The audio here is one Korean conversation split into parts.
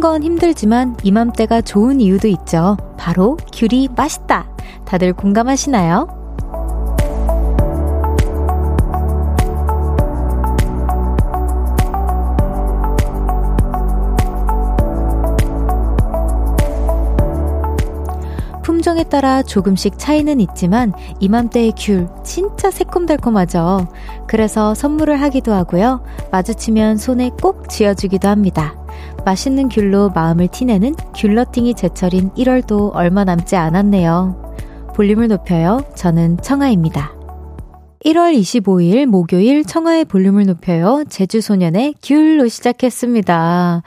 참는 건 힘들지만 이맘때가 좋은 이유도 있죠. 바로 귤이 맛있다. 다들 공감하시나요? 품종에 따라 조금씩 차이는 있지만 이맘때의 귤 진짜 새콤달콤하죠. 그래서 선물을 하기도 하고요. 마주치면 손에 꼭 쥐어주기도 합니다. 맛있는 귤로 마음을 티내는 귤러팅이 제철인 1월도 얼마 남지 않았네요. 볼륨을 높여요. 저는 청아입니다. 1월 25일 목요일 청하의 볼륨을 높여요. 제주소년의 귤로 시작했습니다.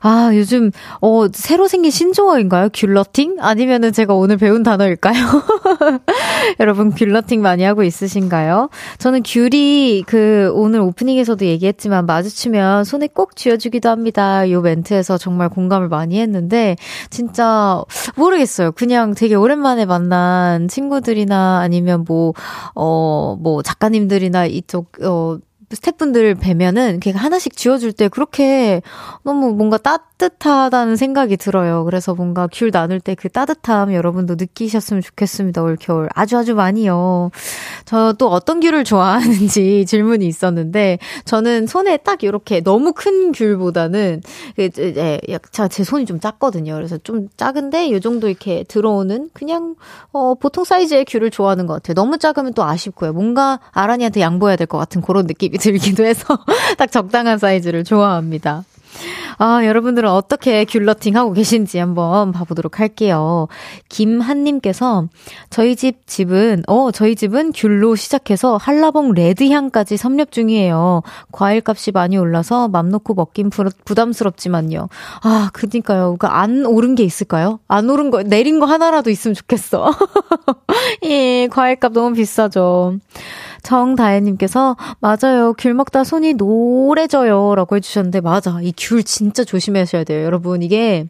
아, 요즘, 어, 새로 생긴 신조어인가요? 귤러팅? 아니면은 제가 오늘 배운 단어일까요? 여러분, 귤러팅 많이 하고 있으신가요? 저는 귤이 그, 오늘 오프닝에서도 얘기했지만 마주치면 손에 꼭 쥐어주기도 합니다. 요 멘트에서 정말 공감을 많이 했는데, 진짜, 모르겠어요. 그냥 되게 오랜만에 만난 친구들이나 아니면 뭐, 어, 뭐, 작가님들이나 이쪽, 어, 스태프분들 뵈면은 걔가 하나씩 지워줄 때 그렇게 너무 뭔가 따뜻하다는 생각이 들어요. 그래서 뭔가 귤 나눌 때 그 따뜻함 여러분도 느끼셨으면 좋겠습니다. 올 겨울 아주 아주 많이요. 저 또 어떤 귤을 좋아하는지 질문이 있었는데 저는 손에 딱 이렇게 너무 큰 귤보다는 예, 제 손이 좀 작거든요. 그래서 좀 작은데 요 정도 이렇게 들어오는 그냥 어 보통 사이즈의 귤을 좋아하는 것 같아요. 너무 작으면 또 아쉽고요. 뭔가 아란이한테 양보해야 될 것 같은 그런 느낌이 들기도 해서 딱 적당한 사이즈를 좋아합니다. 아, 여러분들은 어떻게 귤러팅 하고 계신지 한번 봐보도록 할게요. 김한님께서 저희 집 집은, 어, 저희 집은 귤로 시작해서 한라봉 레드향까지 섭렵 중이에요. 과일 값이 많이 올라서 맘 놓고 먹긴 부담스럽지만요. 아, 그니까요. 그안 오른 게 있을까요? 안 오른 거, 내린 거 하나라도 있으면 좋겠어. 예, 과일 값 너무 비싸죠. 정다혜님께서 맞아요. 귤 먹다 손이 노래져요. 라고 해주셨는데 맞아. 이 귤 진짜 조심하셔야 돼요. 여러분 이게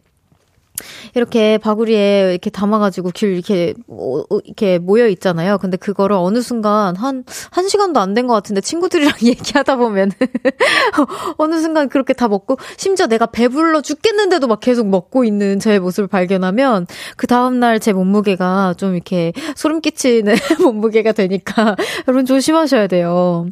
이렇게 바구리에 이렇게 담아가지고 귤 이렇게, 어, 어, 이렇게 모여 있잖아요. 근데 그거를 어느 순간 한, 한 시간도 안 된 것 같은데 친구들이랑 얘기하다 보면 어느 순간 그렇게 다 먹고, 심지어 내가 배불러 죽겠는데도 막 계속 먹고 있는 제 모습을 발견하면, 그 다음 날 제 몸무게가 좀 이렇게 소름 끼치는 몸무게가 되니까, 여러분 조심하셔야 돼요.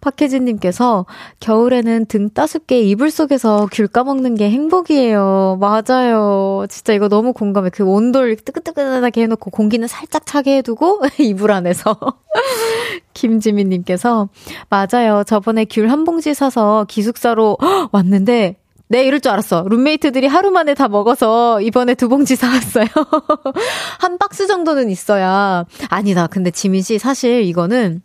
박혜진님께서, 겨울에는 등 따숩게 이불 속에서 귤 까먹는 게 행복이에요. 맞아요. 진짜 이거 너무 공감해. 그 온도를 뜨끈뜨끈하게 해놓고 공기는 살짝 차게 해두고 이불 안에서. 김지민님께서 맞아요. 저번에 귤 한 봉지 사서 기숙사로 왔는데 네, 이럴 줄 알았어. 룸메이트들이 하루 만에 다 먹어서 이번에 두 봉지 사왔어요. 한 박스 정도는 있어야. 아니다. 근데 지민 씨, 사실 이거는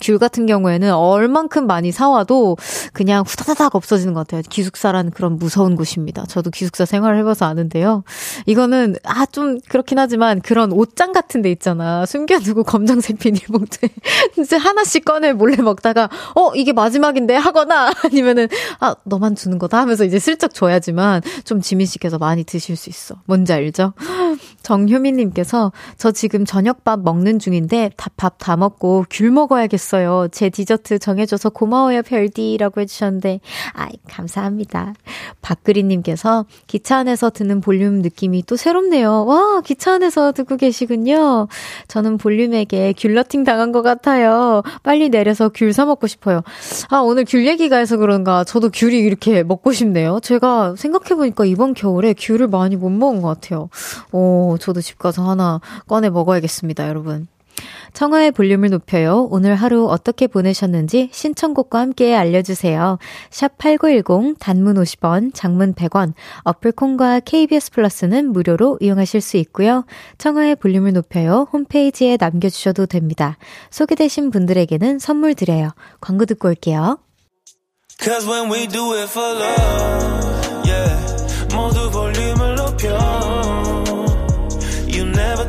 귤 같은 경우에는 얼만큼 많이 사와도 그냥 후다다닥 없어지는 것 같아요. 기숙사라는 그런 무서운 곳입니다. 저도 기숙사 생활을 해봐서 아는데요. 이거는, 아, 좀 그렇긴 하지만 그런 옷장 같은 데 있잖아. 숨겨두고 검정색 비닐봉투에 이제 하나씩 꺼내 몰래 먹다가, 어, 이게 마지막인데 하거나 아니면은, 아, 너만 주는 거다 하면서 이제 슬쩍 줘야지만 좀 지민 씨께서 많이 드실 수 있어. 뭔지 알죠? 정효민님께서 저 지금 저녁밥 먹는 중인데 밥다 먹고 귤 먹어야겠어요. 제 디저트 정해줘서 고마워요 별디라고 해주셨는데 아이 감사합니다. 박그리님께서 기차 안에서 듣는 볼륨 느낌이 또 새롭네요. 와 기차 안에서 듣고 계시군요. 저는 볼륨에게 귤러팅 당한 것 같아요. 빨리 내려서 귤 사 먹고 싶어요. 아 오늘 귤 얘기가 해서 그런가 저도 귤이 이렇게 먹고 싶네요. 제가 생각해보니까 이번 겨울에 귤을 많이 못 먹은 것 같아요. 오 저도 집 가서 하나 꺼내 먹어야겠습니다, 여러분. 청하의 볼륨을 높여요. 오늘 하루 어떻게 보내셨는지 신청곡과 함께 알려주세요. 샵 8910 단문 50원, 장문 100원, 어플콘과 KBS 플러스는 무료로 이용하실 수 있고요. 청하의 볼륨을 높여요. 홈페이지에 남겨주셔도 됩니다. 소개되신 분들에게는 선물 드려요. 광고 듣고 올게요.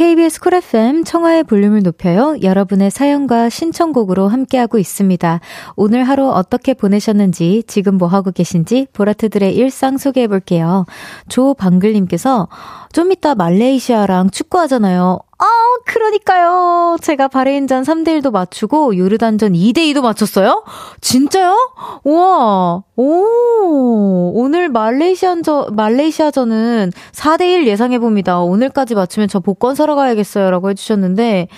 KBS 쿨 FM 청하의 볼륨을 높여요. 여러분의 사연과 신청곡으로 함께하고 있습니다. 오늘 하루 어떻게 보내셨는지, 지금 뭐 하고 계신지 보라트들의 일상 소개해 볼게요. 조방글님께서 좀 이따 말레이시아랑 축구하잖아요. 아, 그러니까요. 제가 바레인전 3대1도 맞추고 요르단전 2대2도 맞췄어요? 진짜요? 우와. 오, 오늘 말레이시아전, 말레이시아전은 4대1 예상해봅니다. 오늘까지 맞추면 저 복권 사러 가야겠어요. 라고 해주셨는데,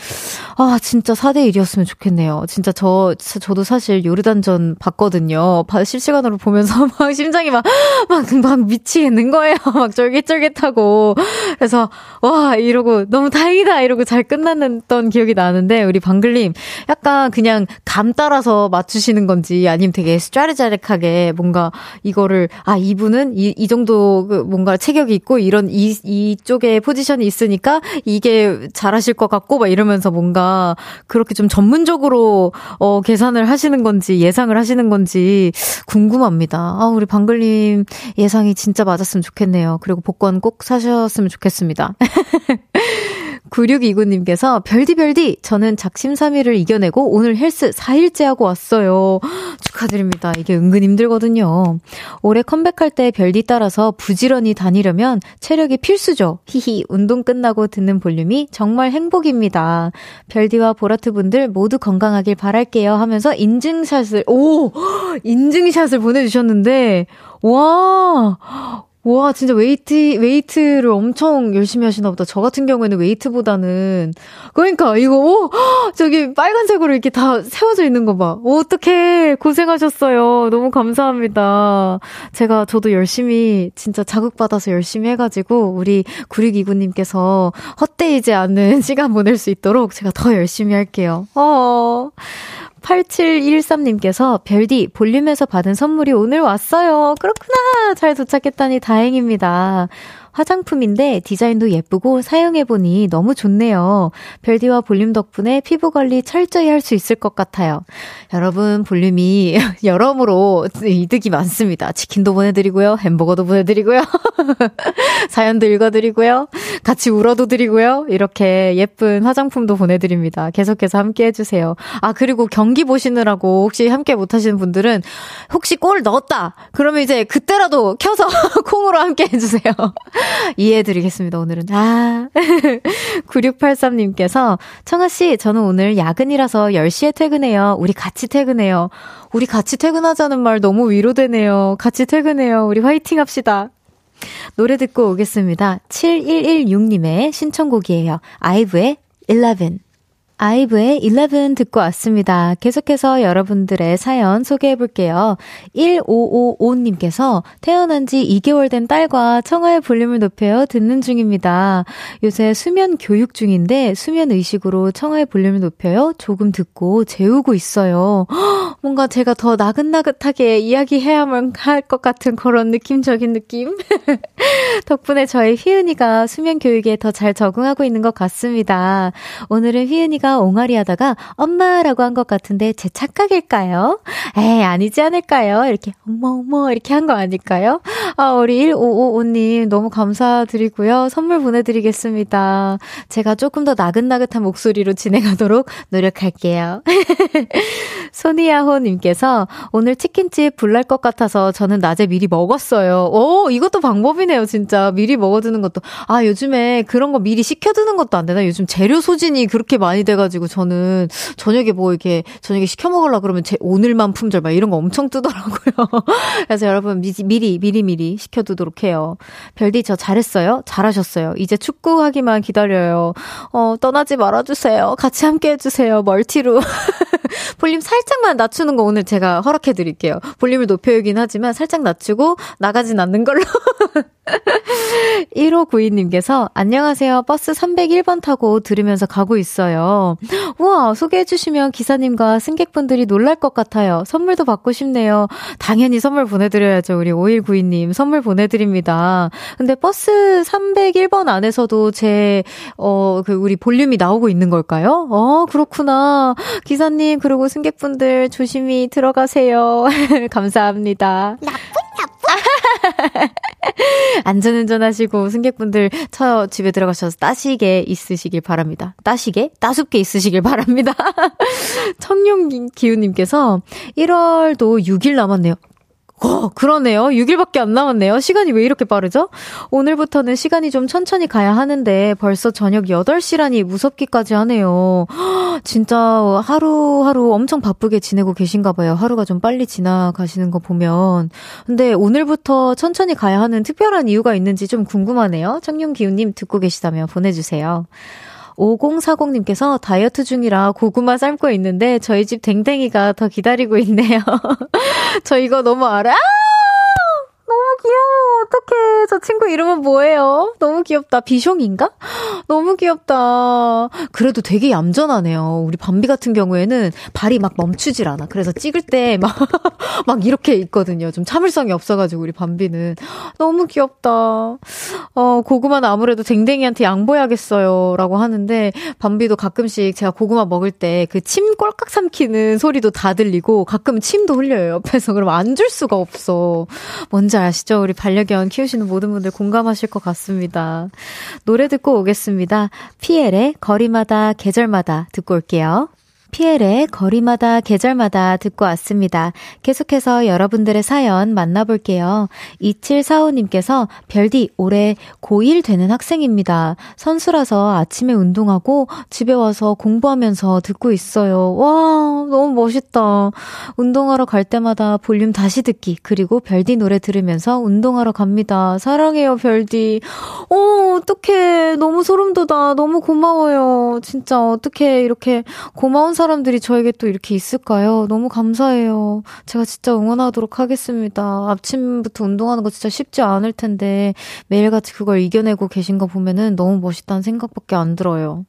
아, 진짜 4대1이었으면 좋겠네요. 진짜 저, 저도 사실 요르단전 봤거든요. 실시간으로 보면서 막 심장이 막, 막, 막 미치겠는 거예요. 막 쫄깃쫄깃하고. 그래서, 와, 이러고, 너무 다행이다! 이러고 잘 끝났던 기억이 나는데, 우리 방글님, 약간 그냥 감 따라서 맞추시는 건지, 아니면 되게 스트레자릭하게 뭔가 이거를 아 이분은 이, 이 정도 그 뭔가 체격이 있고 이런 이 이쪽에 포지션이 있으니까 이게 잘하실 것 같고 막 이러면서 뭔가 그렇게 좀 전문적으로 어 계산을 하시는 건지 예상을 하시는 건지 궁금합니다. 아 우리 방글님 예상이 진짜 맞았으면 좋겠네요. 그리고 복권 꼭 사셨으면 좋겠습니다. 9629님께서 별디별디 저는 작심삼일을 이겨내고 오늘 헬스 4일째 하고 왔어요. 축하드립니다. 이게 은근 힘들거든요. 올해 컴백할 때 별디 따라서 부지런히 다니려면 체력이 필수죠. 히히 운동 끝나고 듣는 볼륨이 정말 행복입니다. 별디와 보라트 분들 모두 건강하길 바랄게요 하면서 인증샷을 오 인증샷을 보내주셨는데 와 와, 진짜 웨이트, 웨이트를 엄청 열심히 하시나 보다. 저 같은 경우에는 웨이트보다는. 그러니까, 이거, 오! 저기 빨간색으로 이렇게 다 세워져 있는 거 봐. 어떡해. 고생하셨어요. 너무 감사합니다. 제가, 저도 열심히, 진짜 자극받아서 열심히 해가지고, 우리 9629님께서 헛되이지 않는 시간 보낼 수 있도록 제가 더 열심히 할게요. 어. 8713님께서 별디 볼륨에서 받은 선물이 오늘 왔어요. 그렇구나. 잘 도착했다니 다행입니다. 화장품인데 디자인도 예쁘고 사용해보니 너무 좋네요. 별디와 볼륨 덕분에 피부 관리 철저히 할 수 있을 것 같아요. 여러분, 볼륨이 여러모로 이득이 많습니다. 치킨도 보내드리고요. 햄버거도 보내드리고요. 사연도 읽어드리고요. 같이 울어도 드리고요. 이렇게 예쁜 화장품도 보내드립니다. 계속해서 함께 해주세요. 아, 그리고 경기 보시느라고 혹시 함께 못하시는 분들은 혹시 골 넣었다! 그러면 이제 그때라도 켜서 콩으로 함께 해주세요. 이해해드리겠습니다, 오늘은. 아. 9683님께서, 청아씨, 저는 오늘 야근이라서 10시에 퇴근해요. 우리 같이 퇴근해요. 우리 같이 퇴근하자는 말 너무 위로되네요. 같이 퇴근해요. 우리 화이팅 합시다. 노래 듣고 오겠습니다. 7116님의 신청곡이에요. 아이브의 11. 아이브의 11 듣고 왔습니다. 계속해서 여러분들의 사연 소개해 볼게요. 1555님께서 태어난 지 2개월 된 딸과 청하의 볼륨을 높여 듣는 중입니다. 요새 수면 교육 중인데 수면 의식으로 청하의 볼륨을 높여요. 조금 듣고 재우고 있어요. 뭔가 제가 더 나긋나긋하게 이야기해야만 할 것 같은 그런 느낌적인 느낌? 덕분에 저희 휘은이가 수면 교육에 더 잘 적응하고 있는 것 같습니다. 오늘은 휘은이가 옹알이 하다가 엄마라고 한 것 같은데 제 착각일까요? 에이, 아니지 않을까요? 이렇게 어머, 어머, 이렇게 한 거 아닐까요? 아, 우리 1555님 너무 감사드리고요. 선물 보내드리겠습니다. 제가 조금 더 나긋나긋한 목소리로 진행하도록 노력할게요. 소니아호님께서 오늘 치킨집 불날 것 같아서 저는 낮에 미리 먹었어요. 오, 이것도 방법이네요, 진짜. 미리 먹어두는 것도. 아, 요즘에 그런 거 미리 시켜두는 것도 안 되나? 요즘 재료 소진이 그렇게 많이 돼가지고 그래가지고 저는 저녁에 뭐 이렇게 저녁에 시켜 먹으려 그러면 제 오늘만 품절 막 이런 거 엄청 뜨더라고요. 그래서 여러분 미, 미리 미리 미리 시켜두도록 해요. 별디 저 잘했어요. 잘하셨어요. 이제 축구하기만 기다려요. 어 떠나지 말아주세요. 같이 함께 해주세요. 멀티로. 볼륨 살짝만 낮추는 거 오늘 제가 허락해 드릴게요. 볼륨을 높여야긴 하지만 살짝 낮추고 나가진 않는 걸로. 1592님께서 안녕하세요. 버스 301번 타고 들으면서 가고 있어요. 우와, 소개해 주시면 기사님과 승객분들이 놀랄 것 같아요. 선물도 받고 싶네요. 당연히 선물 보내드려야죠. 우리 5192님 선물 보내드립니다. 근데 버스 301번 안에서도 제, 어, 그 우리 볼륨이 나오고 있는 걸까요? 어, 그렇구나. 기사님, 그리고 승객분들 조심히 들어가세요. 감사합니다. 나쁜, 나쁜. 안전운전 하시고 승객분들 저 집에 들어가셔서 따시게 있으시길 바랍니다. 따시게? 따숩게 있으시길 바랍니다. 청룡 기우님께서 1월도 6일 남았네요. 어, 그러네요. 6일밖에 안 남았네요. 시간이 왜 이렇게 빠르죠? 오늘부터는 시간이 좀 천천히 가야 하는데 벌써 저녁 8시라니 무섭기까지 하네요. 진짜 하루하루 엄청 바쁘게 지내고 계신가 봐요. 하루가 좀 빨리 지나가시는 거 보면. 근데 오늘부터 천천히 가야 하는 특별한 이유가 있는지 좀 궁금하네요. 청룡기훈님 듣고 계시다면 보내주세요. 5040님께서 다이어트 중이라 고구마 삶고 있는데 저희 집 댕댕이가 더 기다리고 있네요. 저 이거 너무 알아. 아! 너무 귀여워. 어떡해. 저 친구 이름은 뭐예요? 너무 귀엽다. 비숑인가? 너무 귀엽다. 그래도 되게 얌전하네요. 우리 밤비 같은 경우에는 발이 막 멈추질 않아. 그래서 찍을 때 막, 막 이렇게 있거든요. 좀 참을성이 없어가지고 우리 밤비는. 너무 귀엽다. 어, 고구마는 아무래도 댕댕이한테 양보해야겠어요. 라고 하는데, 밤비도 가끔씩 제가 고구마 먹을 때 그 침 꼴깍 삼키는 소리도 다 들리고 가끔 침도 흘려요. 옆에서. 그럼 안 줄 수가 없어. 뭔지 아시죠? 우리 반려견 키우시는 모든 분들 공감하실 것 같습니다. 노래 듣고 오겠습니다. 피엘의 거리마다 계절마다 듣고 올게요. 피엘의 거리마다 계절마다 듣고 왔습니다. 계속해서 여러분들의 사연 만나볼게요. 2745님께서 별디 올해 고1 되는 학생입니다. 선수라서 아침에 운동하고 집에 와서 공부하면서 듣고 있어요. 와, 너무 멋있다. 운동하러 갈 때마다 볼륨 다시 듣기, 그리고 별디 노래 들으면서 운동하러 갑니다. 사랑해요, 별디. 어, 어떡해. 너무 소름 돋아. 너무 고마워요. 진짜 어떻게 이렇게 고마운 들이 저에게 또 이렇게 있을까요? 너무 감사해요. 제가 진짜 응원하도록 하겠습니다. 아침부터 운동하는 거 진짜 쉽지 않을 텐데 매일같이 그걸 이겨내고 계신 거 보면은 너무 멋있다는 생각밖에 안 들어요.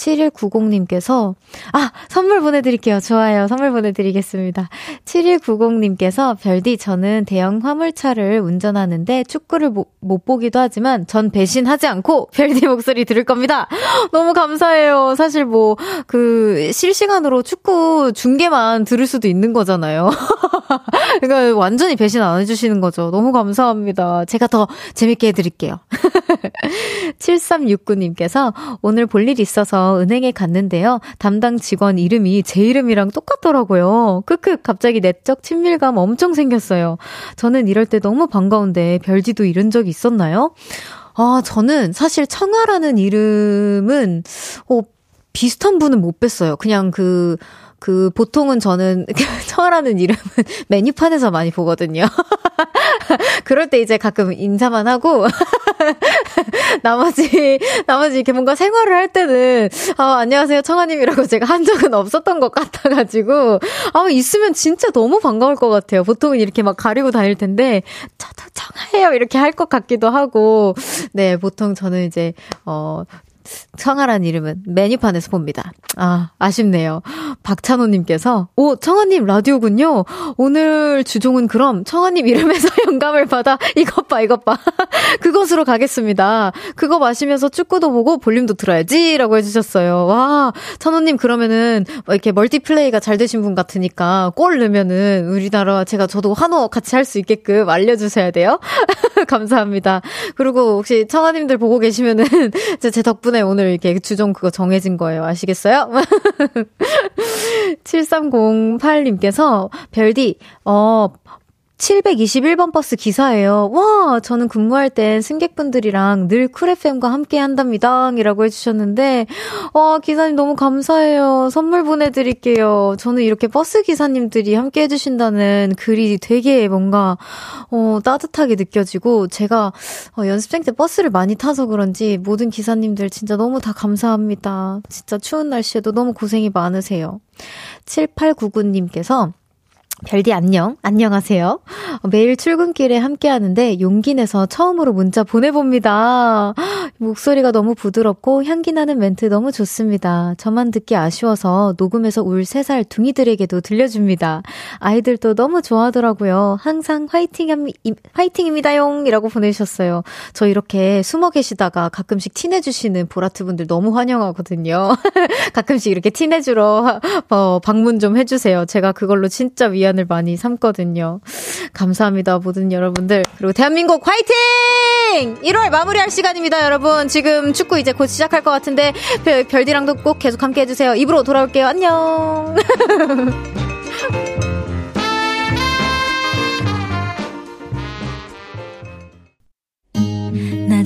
7190님께서, 아, 선물 보내드릴게요. 좋아요. 선물 보내드리겠습니다. 7190님께서, 별디, 저는 대형 화물차를 운전하는데 축구를 못, 못 보기도 하지만 전 배신하지 않고 별디 목소리 들을 겁니다. 너무 감사해요. 사실 뭐, 그, 실시간으로 축구 중계만 들을 수도 있는 거잖아요. 그러니까 완전히 배신 안 해주시는 거죠. 너무 감사합니다. 제가 더 재밌게 해드릴게요. 7369님께서 오늘 볼일 있어서 은행에 갔는데요. 담당 직원 이름이 제 이름이랑 똑같더라고요. 크크, 갑자기 내적 친밀감 엄청 생겼어요. 저는 이럴 때 너무 반가운데 별디도 이런 적이 있었나요? 아, 저는 사실 청아라는 이름은, 어, 비슷한 분은 못 뵀어요. 그냥 그, 그 보통은 저는 청아라는 이름은 메뉴판에서 많이 보거든요. 그럴 때 이제 가끔 인사만 하고 나머지 나머지 이렇게 뭔가 생활을 할 때는 아 안녕하세요 청아님이라고 제가 한 적은 없었던 것 같아가지고 아 있으면 진짜 너무 반가울 것 같아요. 보통은 이렇게 막 가리고 다닐 텐데 저도 청아예요 이렇게 할 것 같기도 하고 네 보통 저는 이제 어 청아란 이름은 메뉴판에서 봅니다. 아, 아쉽네요. 박찬호님께서, 오, 청아님 라디오군요. 오늘 주종은 그럼 청아님 이름에서 영감을 받아, 이것 봐, 이것 봐. 그것으로 가겠습니다. 그거 마시면서 축구도 보고 볼륨도 들어야지. 라고 해주셨어요. 와, 찬호님 그러면은, 뭐 이렇게 멀티플레이가 잘 되신 분 같으니까, 골 넣으면은, 우리나라, 제가 저도 환호 같이 할 수 있게끔 알려주셔야 돼요. 감사합니다. 그리고 혹시 청아님들 보고 계시면은, 제 덕분에 덕분에 오늘 이렇게 주종 그거 정해진 거예요. 아시겠어요? 7308님께서 별디, 어, 721번 버스 기사예요. 와, 저는 근무할 땐 승객분들이랑 늘 쿨FM과 함께 한답니다. 이라고 해주셨는데, 와, 기사님 너무 감사해요. 선물 보내드릴게요. 저는 이렇게 버스 기사님들이 함께 해주신다는 글이 되게 뭔가, 어, 따뜻하게 느껴지고, 제가 어, 연습생 때 버스를 많이 타서 그런지 모든 기사님들 진짜 너무 다 감사합니다. 진짜 추운 날씨에도 너무 고생이 많으세요. 7899님께서 별디 안녕. 안녕하세요. 매일 출근길에 함께 하는데 용기 내서 처음으로 문자 보내봅니다. 목소리가 너무 부드럽고 향기 나는 멘트 너무 좋습니다. 저만 듣기 아쉬워서 녹음해서 울 3살 둥이들에게도 들려줍니다. 아이들도 너무 좋아하더라고요. 항상 화이팅, 화이팅입니다용! 이라고 보내주셨어요. 저 이렇게 숨어 계시다가 가끔씩 티내주시는 보라트 분들 너무 환영하거든요. 가끔씩 이렇게 티내주러 어, 방문 좀 해주세요. 제가 그걸로 진짜 위안 위안을 많이 삼거든요. 감사합니다, 모든 여러분들. 그리고 대한민국 화이팅! 1월 마무리할 시간입니다, 여러분. 지금 축구 이제 곧 시작할 것 같은데, 별, 별디랑도 꼭 계속 함께 해주세요. 입으로 돌아올게요. 안녕!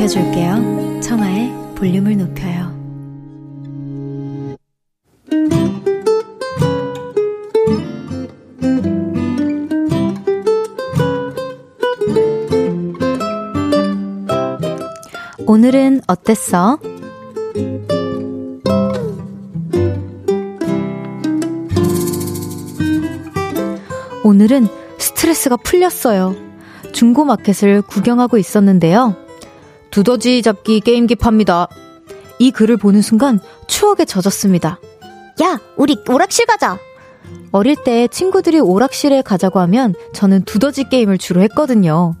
높여줄게요. 청하의 볼륨을 높여요. 오늘은 어땠어? 오늘은 스트레스가 풀렸어요. 중고마켓을 구경하고 있었는데요. 두더지 잡기 게임기 팝니다. 이 글을 보는 순간 추억에 젖었습니다. 야, 우리 오락실 가자! 어릴 때 친구들이 오락실에 가자고 하면 저는 두더지 게임을 주로 했거든요.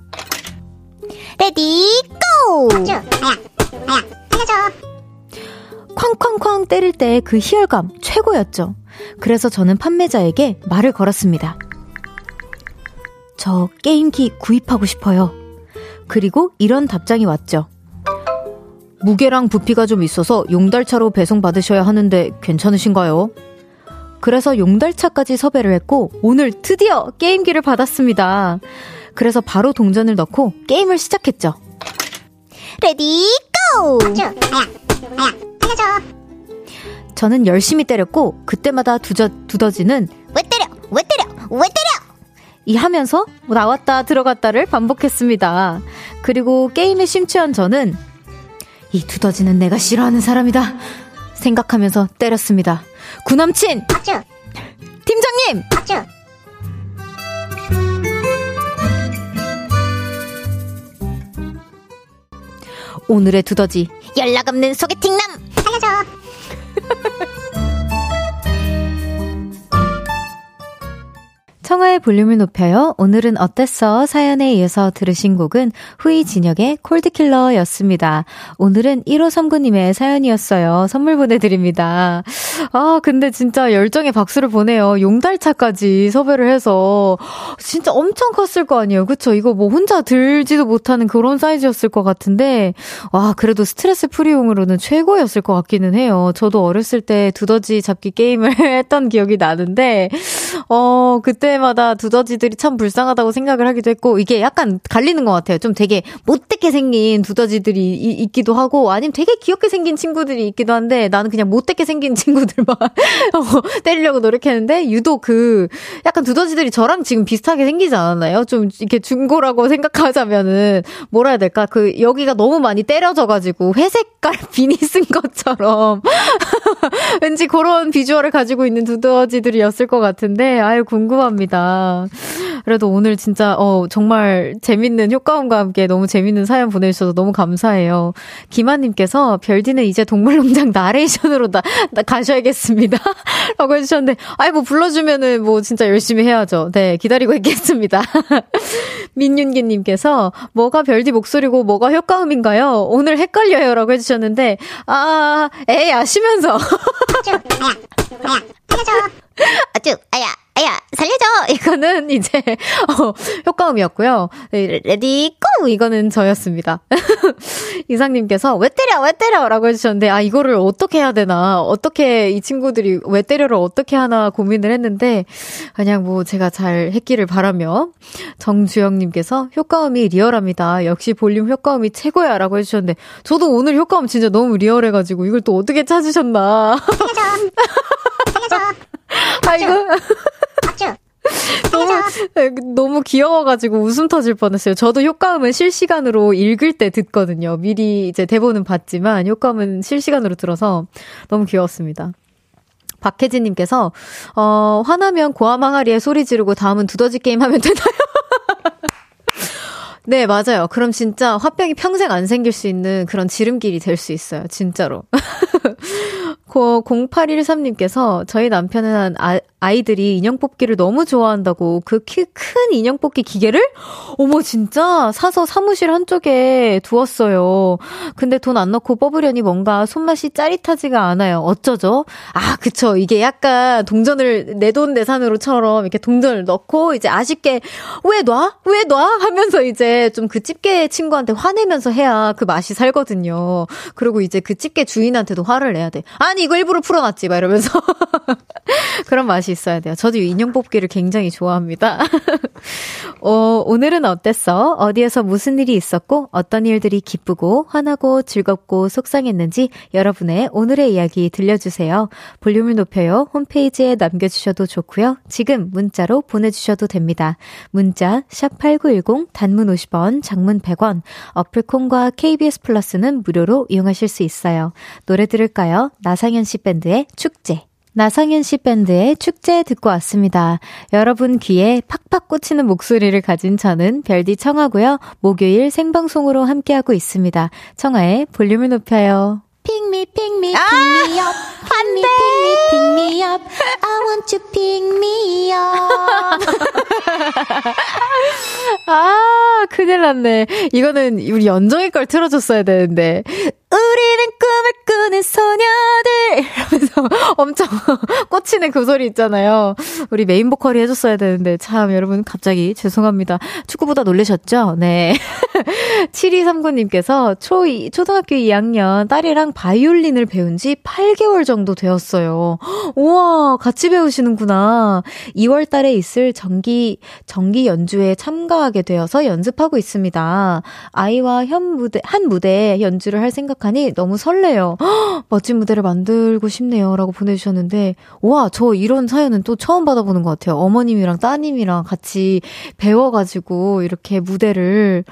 Ready, go! 아야, 아야, 살려줘. 쾅쾅쾅 때릴 때 그 희열감 최고였죠. 그래서 저는 판매자에게 말을 걸었습니다. 저 게임기 구입하고 싶어요. 그리고 이런 답장이 왔죠. 무게랑 부피가 좀 있어서 용달차로 배송받으셔야 하는데 괜찮으신가요? 그래서 용달차까지 섭외를 했고 오늘 드디어 게임기를 받았습니다. 그래서 바로 동전을 넣고 게임을 시작했죠. Ready go! 아야, 아야, 살려줘. 저는 열심히 때렸고 그때마다 두저, 두더지는 왜 때려? 왜 때려? 왜 때려? 이 하면서 나왔다 들어갔다를 반복했습니다. 그리고 게임에 심취한 저는 이 두더지는 내가 싫어하는 사람이다 생각하면서 때렸습니다. 구남친! 박주! 팀장님! 박주! 오늘의 두더지 연락 없는 소개팅남! 살려줘! 청하의 볼륨을 높여요. 오늘은 어땠어? 사연에 이어서 들으신 곡은 후이 진혁의 콜드킬러였습니다. 오늘은 1539님의 사연이었어요. 선물 보내드립니다. 아, 근데 진짜 열정의 박수를 보내요. 용달차까지 섭외를 해서 진짜 엄청 컸을 거 아니에요. 그쵸? 이거 뭐 혼자 들지도 못하는 그런 사이즈였을 것 같은데 와, 그래도 스트레스 프리용으로는 최고였을 것 같기는 해요. 저도 어렸을 때 두더지 잡기 게임을 했던 기억이 나는데 어, 그때마다 두더지들이 참 불쌍하다고 생각을 하기도 했고, 이게 약간 갈리는 것 같아요. 좀 되게 못되게 생긴 두더지들이 이, 있기도 하고, 아니면 되게 귀엽게 생긴 친구들이 있기도 한데, 나는 그냥 못되게 생긴 친구들만 어, 때리려고 노력했는데, 유독 그, 약간 두더지들이 저랑 지금 비슷하게 생기지 않았나요? 좀 이렇게 중고라고 생각하자면은, 뭐라 해야 될까? 그, 여기가 너무 많이 때려져가지고, 회색깔 비니 쓴 것처럼, 왠지 그런 비주얼을 가지고 있는 두더지들이었을 것 같은데, 아유, 궁금합니다. 그래도 오늘 진짜, 어, 정말 재밌는 효과음과 함께 너무 재밌는 사연 보내주셔서 너무 감사해요. 김아님께서 별디는 이제 동물농장 나레이션으로 나, 나 가셔야겠습니다. 라고 해주셨는데, 아이, 뭐 불러주면은 뭐 진짜 열심히 해야죠. 네, 기다리고 있겠습니다. 민윤기님께서, 뭐가 별디 목소리고 뭐가 효과음인가요? 오늘 헷갈려요. 라고 해주셨는데, 아, 에이, 아시면서. 아쭈, 아야, 아야, 살려줘. 아쭈, 아야, 아야, 살려줘! 이거는 이제, 어, 효과음이었고요. 네, Ready, go! 이거는 저였습니다. 이상님께서, 왜 때려, 왜 때려! 라고 해주셨는데, 아, 이거를 어떻게 해야 되나, 어떻게 이 친구들이 왜 때려를 어떻게 하나 고민을 했는데, 그냥 뭐 제가 잘 했기를 바라며, 정주영님께서, 효과음이 리얼합니다. 역시 볼륨 효과음이 최고야! 라고 해주셨는데, 저도 오늘 효과음 진짜 너무 리얼해가지고, 이걸 또 어떻게 찾으셨나. 살려줘! 아이고. 너무, 너무 귀여워가지고 웃음 터질 뻔했어요. 저도 효과음은 실시간으로 읽을 때 듣거든요. 미리 이제 대본은 봤지만 효과음은 실시간으로 들어서 너무 귀여웠습니다. 박혜진님께서, 어, 화나면 고아망아리에 소리 지르고 다음은 두더지 게임 하면 되나요? 네, 맞아요. 그럼 진짜 화병이 평생 안 생길 수 있는 그런 지름길이 될 수 있어요. 진짜로. 0813님께서 저희 남편은 아, 아이들이 인형 뽑기를 너무 좋아한다고 그키큰 인형 뽑기 기계를 어머 진짜 사서 사무실 한쪽에 두었어요. 근데 돈 안 넣고 뽑으려니 뭔가 손맛이 짜릿하지가 않아요. 어쩌죠? 아, 그쵸. 이게 약간 동전을 내 돈 내산으로처럼 이렇게 동전을 넣고 이제 아쉽게 왜 놔? 왜 놔? 하면서 이제 좀 그 집게 친구한테 화내면서 해야 그 맛이 살거든요. 그리고 이제 그 집게 주인한테도 화를 내야 돼. 아니 이거 일부러 풀어놨지 막 이러면서 그런 맛이 있어야 돼요. 저도 인형 뽑기를 굉장히 좋아합니다. 어, 오늘은 어땠어? 어디에서 무슨 일이 있었고 어떤 일들이 기쁘고 화나고 즐겁고 속상했는지 여러분의 오늘의 이야기 들려주세요. 볼륨을 높여요. 홈페이지에 남겨주셔도 좋고요. 지금 문자로 보내주셔도 됩니다. 문자 샵 8910 단문 50 원, 장문 100원, 어플 콘과 KBS 플러스는 무료로 이용하실 수 있어요. 노래 들을까요? 나상현 씨 밴드의 축제. 나상현 씨 밴드의 축제 듣고 왔습니다. 여러분 귀에 팍팍 꽂히는 목소리를 가진 저는 별디 청하고요. 목요일 생방송으로 함께하고 있습니다. 청하의 볼륨을 높여요. Pick me up. Pick me, pick me, pick me up. I want to pick me up. 아, 큰일 났네. 이거는 우리 연정이 걸 틀어줬어야 되는데. 우리는 꿈을 꾸는 소녀들! 이러면서 엄청 꽂히는 그 소리 있잖아요. 우리 메인 보컬이 해줬어야 되는데, 참, 여러분, 갑자기 죄송합니다. 축구보다 놀라셨죠? 네. 7239님께서 초, 초등학교 2학년 딸이랑 바이올린을 배운 지 8개월 정도 되었어요. 우와, 같이 배우시는구나. 2월 달에 있을 정기, 정기 연주에 참가하게 되어서 연습하고 있습니다. 아이와 현 무대, 한 무대에 연주를 할 생각 생각하니 너무 설레요. 허, 멋진 무대를 만들고 싶네요. 라고 보내주셨는데, 와, 저 이런 사연은 또 처음 받아보는 것 같아요. 어머님이랑 따님이랑 같이 배워가지고 이렇게 무대를.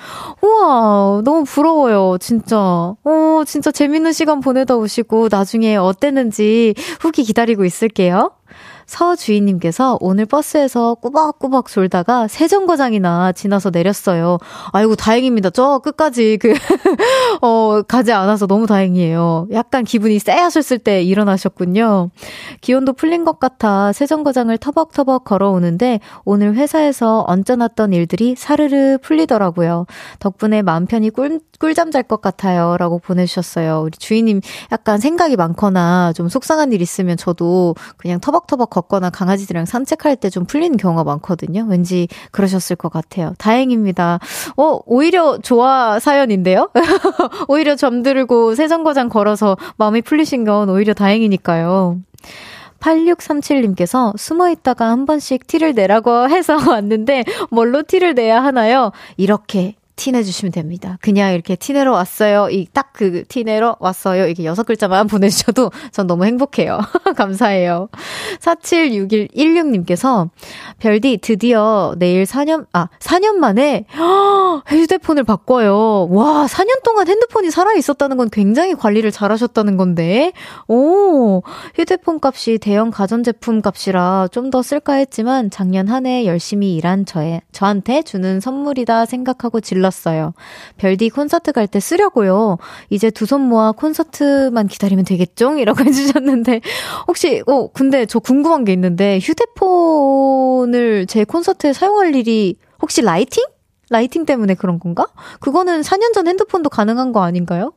우와, 너무 부러워요. 진짜. 어, 진짜 재밌는 시간 보내다 오시고, 나중에 어땠는지 후기 기다리고 있을게요. 서주인님께서 오늘 버스에서 꾸벅꾸벅 졸다가 세 정거장이나 지나서 내렸어요. 아이고, 다행입니다. 저 끝까지 그, 어, 가지 않아서 너무 다행이에요. 약간 기분이 쎄하셨을 때 일어나셨군요. 기온도 풀린 것 같아 세 정거장을 터벅터벅 걸어오는데 오늘 회사에서 얹어놨던 일들이 사르르 풀리더라고요. 덕분에 마음 편히 꿀, 꿀잠 잘 것 같아요. 라고 보내주셨어요. 우리 주인님 약간 생각이 많거나 좀 속상한 일 있으면 저도 그냥 터벅터벅 걷거나 강아지들이랑 산책할 때 좀 풀리는 경우가 많거든요. 왠지 그러셨을 것 같아요. 다행입니다. 어, 오히려 좋아 사연인데요? 오히려 잠들고 세정거장 걸어서 마음이 풀리신 건 오히려 다행이니까요. 8637님께서 숨어 있다가 한 번씩 티를 내라고 해서 왔는데 뭘로 티를 내야 하나요? 이렇게 티 내주시면 됩니다. 그냥 이렇게 티 내러 왔어요. 이 딱 그 티 내러 왔어요. 이렇게 여섯 글자만 보내주셔도 전 너무 행복해요. 감사해요. 476116님께서 별디 드디어 내일 4년, 아, 4년 만에 휴대폰을 바꿔요. 와, 4년 동안 핸드폰이 살아 있었다는 건 굉장히 관리를 잘 하셨다는 건데. 오, 휴대폰 값이 대형 가전제품 값이라 좀 더 쓸까 했지만 작년 한 해 열심히 일한 저의, 저한테 주는 선물이다 생각하고 질러 불렀어요. 별디 콘서트 갈 때 쓰려고요. 이제 두 손 모아 콘서트만 기다리면 되겠죠? 이라고 해주셨는데, 혹시, 어, 근데 저 궁금한 게 있는데, 휴대폰 을 제 콘서트에 사용할 일이 혹시 lighting? lighting 때문에 그런 건가? 그거는 4년 전 핸드폰도 가능한 거 아닌가요?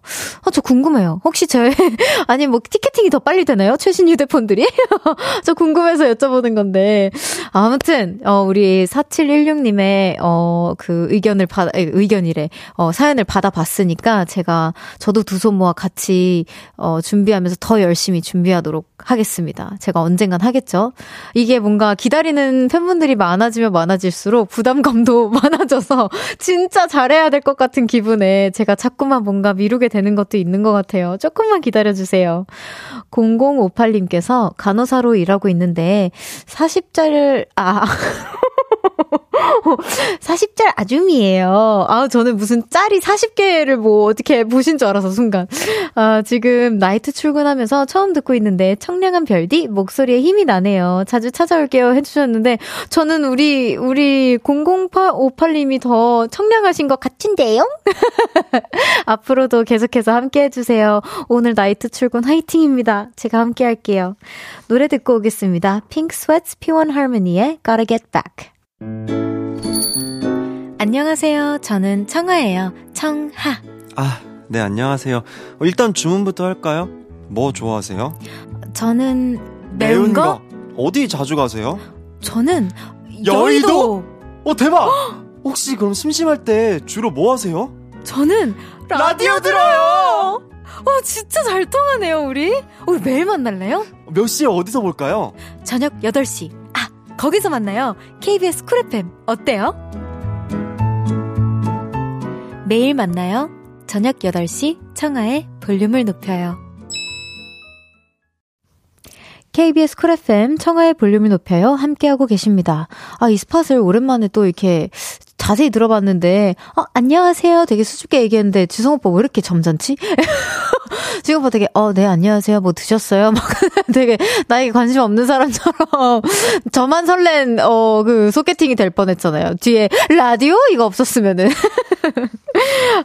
아, 저 궁금해요. 혹시 저, 아니, 뭐, 티켓팅이 더 빨리 되나요? 최신 휴대폰들이? 저 궁금해서 여쭤보는 건데. 아무튼, 어, 우리 4716님의, 어, 그 의견을 받아, 의견이래. 어, 사연을 받아봤으니까 제가 저도 두 손 모아 같이, 어, 준비하면서 더 열심히 준비하도록 하겠습니다. 제가 언젠간 하겠죠? 이게 뭔가 기다리는 팬분들이 많아지면 많아질수록 부담감도 많아져서 진짜 잘해야 될 것 같은 기분에 제가 자꾸만 뭔가 미루게 되는 것도 있는 것 같아요. 조금만 기다려주세요. 0058님께서 간호사로 일하고 있는데 40자를, 아. 40짤 아줌이에요. 아, 저는 무슨 짤이 40개를 뭐 어떻게 보신 줄 알아서 순간. 아, 지금 나이트 출근하면서 처음 듣고 있는데 청량한 별디 목소리에 힘이 나네요. 자주 찾아올게요 해주셨는데 저는 우리, 우리 00858님이 더 청량하신 것 같은데요? 앞으로도 계속해서 함께 해주세요. 오늘 나이트 출근 화이팅입니다. 제가 함께 할게요. 노래 듣고 오겠습니다. Pink Sweats P1 Harmony의 Gotta Get Back. 안녕하세요. 저는 청아예요. 청하. 아, 네, 안녕하세요. 어, 일단 주문부터 할까요? 뭐 좋아하세요? 저는 매운, 매운 거? 거? 어디 자주 가세요? 저는 여의도. 여의도? 어, 대박! 혹시 그럼 심심할 때 주로 뭐 하세요? 저는 라디오, 라디오 들어요! 어, 진짜 잘 통하네요, 우리. 우리 매일 만날래요? 몇 시에 어디서 볼까요? 저녁 8시. 아, 거기서 만나요. KBS 쿨 FM. 어때요? 매일 만나요. 저녁 8시 청하의 볼륨을 높여요. KBS 쿨 FM 청하의 볼륨을 높여요. 함께하고 계십니다. 아, 이 spot을 오랜만에 또 이렇게 자세히 들어봤는데, 어, 안녕하세요. 되게 수줍게 얘기했는데, 주성 오빠 왜 이렇게 점잖지? 지금 오빠 되게, 어, 네, 안녕하세요. 뭐 드셨어요? 막 되게 나에게 관심 없는 사람처럼 저만 설렌, 어, 그 소개팅이 될 뻔 했잖아요. 뒤에 라디오? 이거 없었으면은.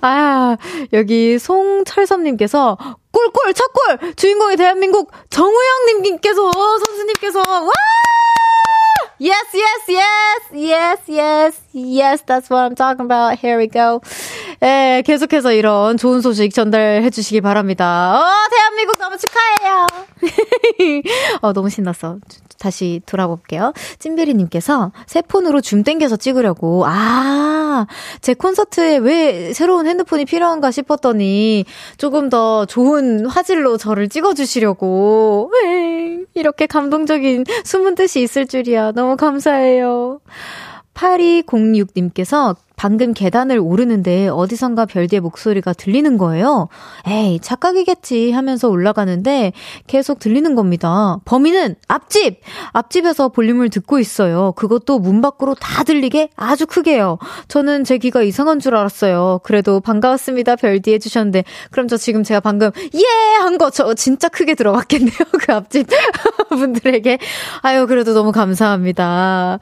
아, 여기 송철섭님께서 꿀꿀, 첫꿀! 주인공이 대한민국 정우영님께서, 선수님께서, 와! Yes, yes, yes, yes, yes, yes, that's what I'm talking about. Here we go. 예, 계속해서 이런 좋은 소식 전달해 주시기 바랍니다. 어, 대한민국 너무 축하해요. 어, 너무 신났어. 다시 돌아볼게요. 찐베리님께서 새 폰으로 줌 땡겨서 찍으려고. 아, 제 콘서트에 왜 새로운 핸드폰이 필요한가 싶었더니 조금 더 좋은 화질로 저를 찍어주시려고. 이렇게 감동적인 숨은 뜻이 있을 줄이야. 너무 감사해요. 8206님께서 방금 계단을 오르는데 어디선가 별디의 목소리가 들리는 거예요. 에이, 착각이겠지 하면서 올라가는데 계속 들리는 겁니다. 범인은 앞집! 앞집에서 볼륨을 듣고 있어요. 그것도 문 밖으로 다 들리게 아주 크게요. 저는 제 귀가 이상한 줄 알았어요. 그래도 반가웠습니다. 별디 해주셨는데. 그럼 저 지금 제가 방금 예! 한 거 저 진짜 크게 들어봤겠네요. 그 앞집 분들에게. 아유, 그래도 너무 감사합니다.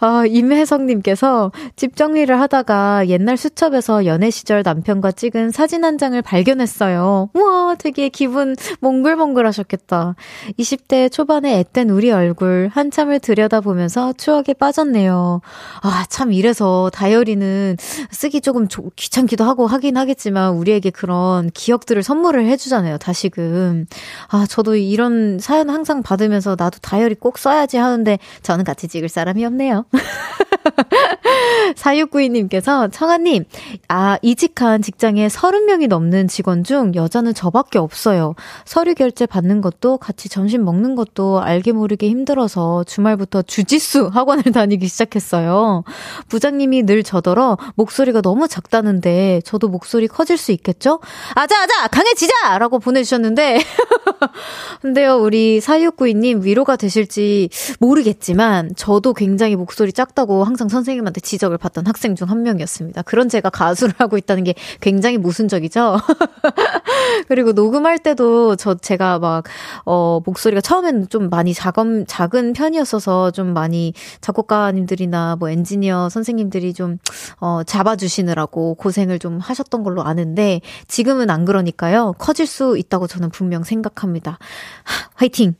아, 임혜성님께서 집 정리를 하다가 옛날 수첩에서 연애 시절 남편과 찍은 사진 한 장을 발견했어요. 우와, 되게 기분 몽글몽글 하셨겠다. 20대 초반에 앳된 우리 얼굴 한참을 들여다보면서 추억에 빠졌네요. 아, 참 이래서 다이어리는 쓰기 조금 귀찮기도 하고 하긴 하겠지만 우리에게 그런 기억들을 선물을 해주잖아요, 다시금. 아, 저도 이런 사연 항상 받으면서 나도 다이어리 꼭 써야지 하는데 저는 같이 찍을 사람이 없네요. 4692 님께서 청아님, 아, 이직한 직장에 30명이 넘는 직원 중 여자는 저밖에 없어요. 서류 결제 받는 것도 같이 점심 먹는 것도 알게 모르게 힘들어서 주말부터 주짓수 학원을 다니기 시작했어요. 부장님이 늘 저더러 목소리가 너무 작다는데 저도 목소리 커질 수 있겠죠? 아자, 아자! 강해지자! 라고 보내주셨는데. 근데요, 우리 4692님 위로가 되실지 모르겠지만 저도 굉장히 목소리 작다고 항상 선생님한테 지적을 받던 학생 중한 명이었습니다. 그런 제가 가수를 하고 있다는 게 굉장히 모순적이죠. 그리고 녹음할 때도 저 제가 막 어, 목소리가 처음에는 좀 많이 작은 작은 편이었어서 좀 많이 작곡가님들이나 뭐 엔지니어 선생님들이 좀 어, 잡아주시느라고 고생을 좀 하셨던 걸로 아는데 지금은 안 그러니까요. 커질 수 있다고 저는 분명 생각합니다. 하, 화이팅!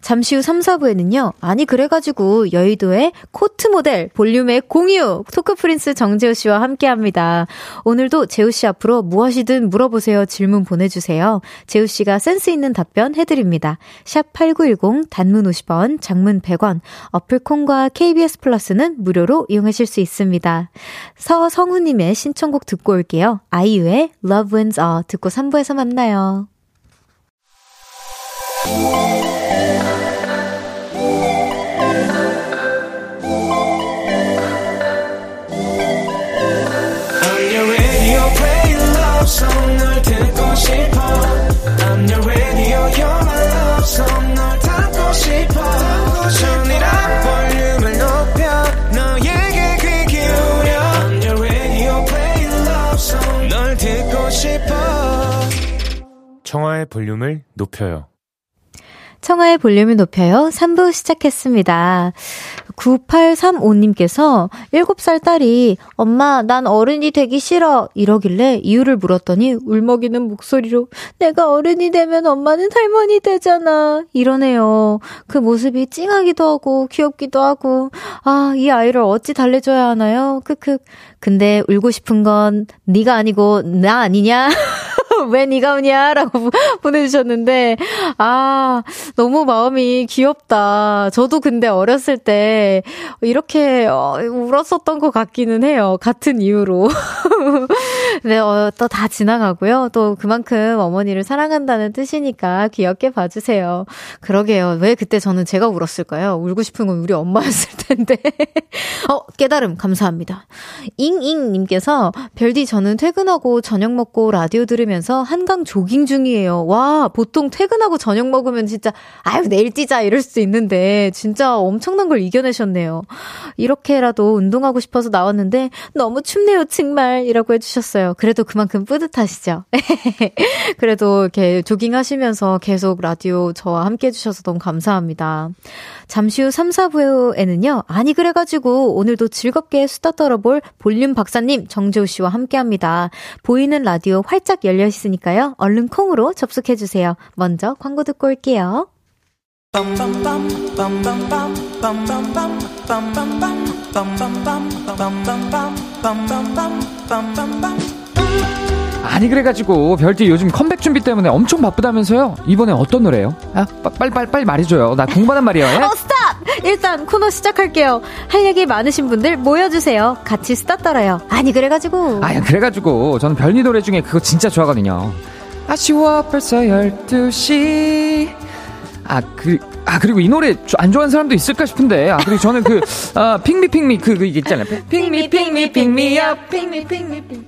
잠시 후 3, 4부에는요. 아니 그래가지고 여의도의 코트 모델 볼륨의 공유 talk prince 정재우 씨와 함께합니다. 오늘도 재우 씨 앞으로 무엇이든 물어보세요. 질문 보내주세요. 재우 씨가 센스 있는 답변 해드립니다. 샵 #8910 단문 50원, 장문 100원. 어플 콘과 KBS 플러스는 무료로 이용하실 수 있습니다. 서성우님의 신청곡 듣고 올게요. 아이유의 Love Wins All 듣고 3부에서 만나요. 청하의 볼륨을 높여요. 청하의 볼륨을 높여요. 3부 시작했습니다. 9835님께서 7살 딸이 엄마, 난 어른이 되기 싫어. 이러길래 이유를 물었더니 울먹이는 목소리로 내가 어른이 되면 엄마는 할머니 되잖아. 이러네요. 그 모습이 찡하기도 하고 귀엽기도 하고 아, 이 아이를 어찌 달래줘야 하나요? 크크. 근데 울고 싶은 건 네가 아니고 나 아니냐? 왜 네가 우냐라고 보내주셨는데 아 너무 마음이 귀엽다. 저도 근데 어렸을 때 이렇게 어, 울었었던 것 같기는 해요. 같은 이유로. 네, 어, 또 다 지나가고요. 또 그만큼 어머니를 사랑한다는 뜻이니까 귀엽게 봐주세요. 그러게요. 왜 그때 저는 제가 울었을까요? 울고 싶은 건 우리 엄마였을 텐데. 어, 깨달음 감사합니다. 잉잉님께서 별디 저는 퇴근하고 저녁 먹고 라디오 들으면서 한강 조깅 중이에요. 와, 보통 퇴근하고 저녁 먹으면 진짜 아유 내일 뛰자 이럴 수 있는데 진짜 엄청난 걸 이겨내셨네요. 이렇게라도 운동하고 싶어서 나왔는데 너무 춥네요 정말 이라고 해주셨어요. 그래도 그만큼 뿌듯하시죠? 그래도 이렇게 조깅 하시면서 계속 라디오 저와 함께 해주셔서 너무 감사합니다. 잠시 후 3, 4부에는요. 아니 그래가지고 오늘도 즐겁게 수다 떨어볼 볼륨 박사님 정재호 씨와 함께합니다. 보이는 라디오 활짝 열려 있으니까요. 얼른 콩으로 접속해 주세요. 먼저 광고 듣고 올게요. 아니 그래가지고 별디 요즘 컴백 준비 때문에 엄청 바쁘다면서요? 이번에 어떤 노래요? 아 빨리 빨리 빨리 말해줘요. 나 궁금하단 말이야. 예? 어 Stop! 일단 코너 시작할게요. 할 얘기 많으신 분들 모여주세요. 같이 수다 떨어요. 아니 그래가지고 아 그래가지고 저는 별디 노래 중에 그거 진짜 좋아하거든요. 아쉬워 벌써 12시 아, 그, 아, 그리고 이 노래 안 좋아하는 사람도 있을까 싶은데. 아, 그리고 저는 그, 아, pick me, pick me, 그, 그, 이게 있잖아요. 핑미, 핑미, 핑미, 업, 핑미, 핑미, 핑미.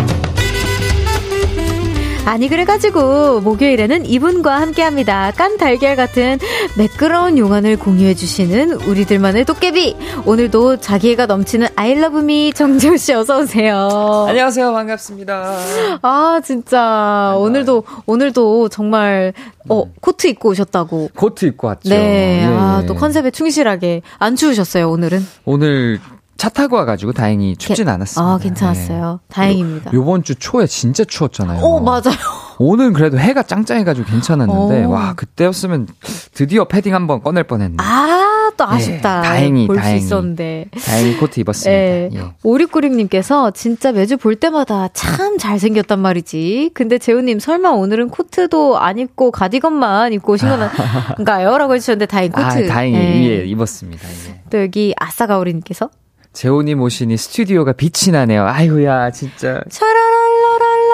아니 그래가지고 목요일에는 이분과 함께합니다. 깐 달걀 같은 매끄러운 용안을 공유해주시는 우리들만의 도깨비. 오늘도 자기애가 넘치는 아이러브미 정재호 씨 어서 오세요. 안녕하세요 반갑습니다. 아 진짜 오늘도 오늘도 정말 어 코트 입고 오셨다고. 코트 입고 왔죠. 네, 예, 아또 예. 컨셉에 충실하게 안 추우셨어요 오늘은? 오늘 차 타고 와가지고 다행히 춥진 않았습니다. 아 괜찮았어요. 다행입니다. 요, 요번 주 초에 진짜 추웠잖아요. 오 맞아요. 오늘 그래도 해가 짱짱해가지고 괜찮았는데 오. 와 그때였으면 드디어 패딩 한번 꺼낼 뻔 했네. 아 또 아쉽다. 네, 다행히, 볼수 다행히. 있었는데. 다행히 코트 입었습니다. 예. 예. 오리꾸림님께서 진짜 매주 볼 때마다 참 잘생겼단 말이지. 근데 재우님 설마 오늘은 코트도 안 입고 가디건만 입고 오신 건가요? 라고 해주셨는데 다행 코트. 아 다행히 예. 예, 입었습니다. 예. 또 여기 아싸가오리님께서 재훈님 오시니 스튜디오가 빛이 나네요. 아이고야 진짜 차라랄라랄랄라.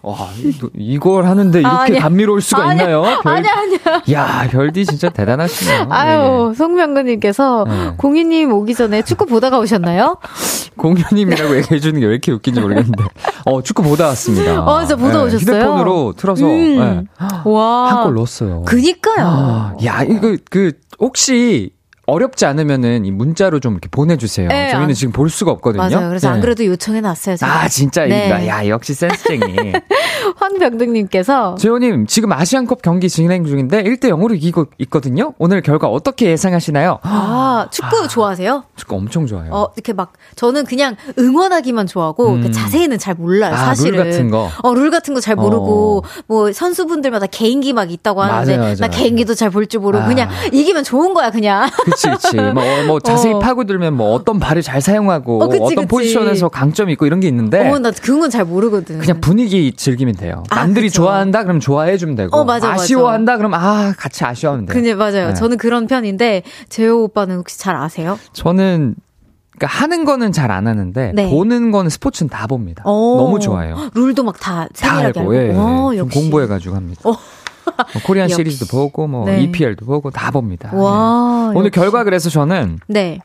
와 이- 이걸 하는데 이렇게 아, 아니야. 감미로울 수가 아니야. 있나요? 별- 아니야 아니야. 야 별디 진짜 대단하시네요. 아유 송명근님께서 네. 공희님 오기 전에 축구 보다가 오셨나요? 공연님이라고 얘기해 주는 게 왜 이렇게 웃긴지 모르겠는데. 어, 축구 보다 왔습니다. 어, 진짜 보다 오셨어요? 휴대폰으로 틀어서 음. 와. 한 골 넣었어요. 그니까요. 아, 야, 이거 그 혹시 어렵지 않으면은 이 문자로 좀 이렇게 보내주세요. 네, 저희는 아. 지금 볼 수가 없거든요. 맞아요. 그래서 안 네. 그래도 요청해 놨어요. 제가. 아, 진짜 네. 야, 역시 센스쟁이. 황병등님께서 재호님, 지금 아시안컵 경기 진행 중인데 1대 0으로 이기고 있거든요. 오늘 결과 어떻게 예상하시나요? 아 축구 좋아하세요? 축구 엄청 좋아요. 어 이렇게 막 저는 그냥 응원하기만 좋아하고 음. 그 자세히는 잘 몰라요. 아, 사실은. 룰 같은 거. 어, 룰 같은 거 잘 모르고 뭐 선수분들마다 개인기 막 있다고 하는데 맞아요, 맞아요, 나 개인기도 잘 볼 줄 모르고 아. 그냥 이기면 좋은 거야 그냥. 그치, 그치. 뭐, 어, 뭐 자세히 어. 파고들면 뭐 어떤 발을 잘 사용하고 어, 그치. 포지션에서 강점이 있고 이런 게 있는데 어, 나 그런 건 잘 모르거든. 그냥 분위기 즐기면 돼요. 아, 남들이 그쵸. 좋아한다 그럼 좋아해 주면 되고 어, 맞아, 맞아. 아쉬워한다 그럼 아 같이 아쉬워하면 돼요. 그냥 맞아요. 네. 저는 그런 편인데 재호 오빠는 혹시 잘 아세요? 저는 그러니까 하는 거는 잘 안 하는데 네. 보는 거는 스포츠는 다 봅니다. 어. 너무 좋아요. 룰도 막다다 세밀하게 알고 알고. 예, 예. 어, 좀 역시. 공부해가지고 합니다. 어. 뭐 코리안. 시리즈도 보고 뭐 네. EPL도 보고 다 봅니다. 와. 예. 오늘 역시. 결과 그래서 저는 네.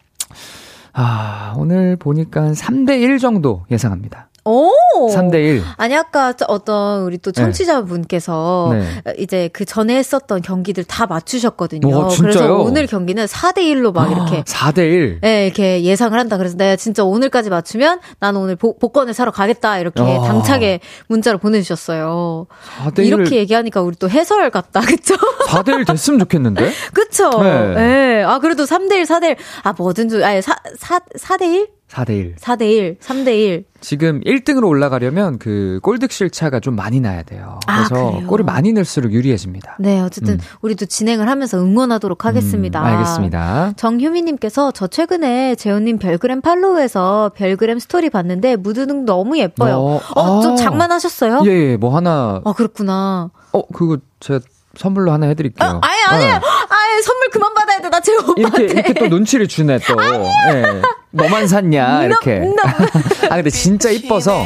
아 오늘 보니까 3대 1 정도 예상합니다. 오! 3대1. 아니, 아까 어떤 우리 또 네. 청취자분께서 네. 이제 그 전에 했었던 경기들 다 맞추셨거든요. 와, 진짜요? 그래서 오늘 경기는 4대1로 막 이렇게 4대1. 네, 이렇게 예상을 한다. 그래서 내가 진짜 오늘까지 맞추면 나는 오늘 복, 복권을 사러 가겠다. 이렇게 아. 당차게 문자를 보내주셨어요. 4대1. 이렇게 얘기하니까 우리 또 해설 같다. 그쵸? 4대1 됐으면 좋겠는데? 그쵸? 네. 네. 아, 그래도 3대1, 4대1. 아, 뭐든 좀, 아니, 4, 4, 4대1? 4대1. 4대1, 3대1. 지금 1등으로 올라가려면 그 골득실 차가 좀 많이 나야 돼요. 아, 그래서 그래요? 골을 많이 넣을수록 유리해집니다. 네, 어쨌든 음. 우리도 진행을 하면서 응원하도록 하겠습니다. 음, 알겠습니다. 정효미님께서 저 최근에 재훈님 별그램 팔로우에서 별그램 스토리 봤는데 무드등 너무 예뻐요. 어, 어, 좀 아. 장만하셨어요? 예, 예, 뭐 하나, 아, 그렇구나. 어, 그거 제가 선물로 하나 해드릴게요. 아니, 아니에요. 아예 선물 그만 받아야 돼. 나제 이렇게, 오빠한테. 이렇게 또 눈치를 주네, 또. 예. 너만 샀냐, 이렇게. 아, 근데 진짜 이뻐서.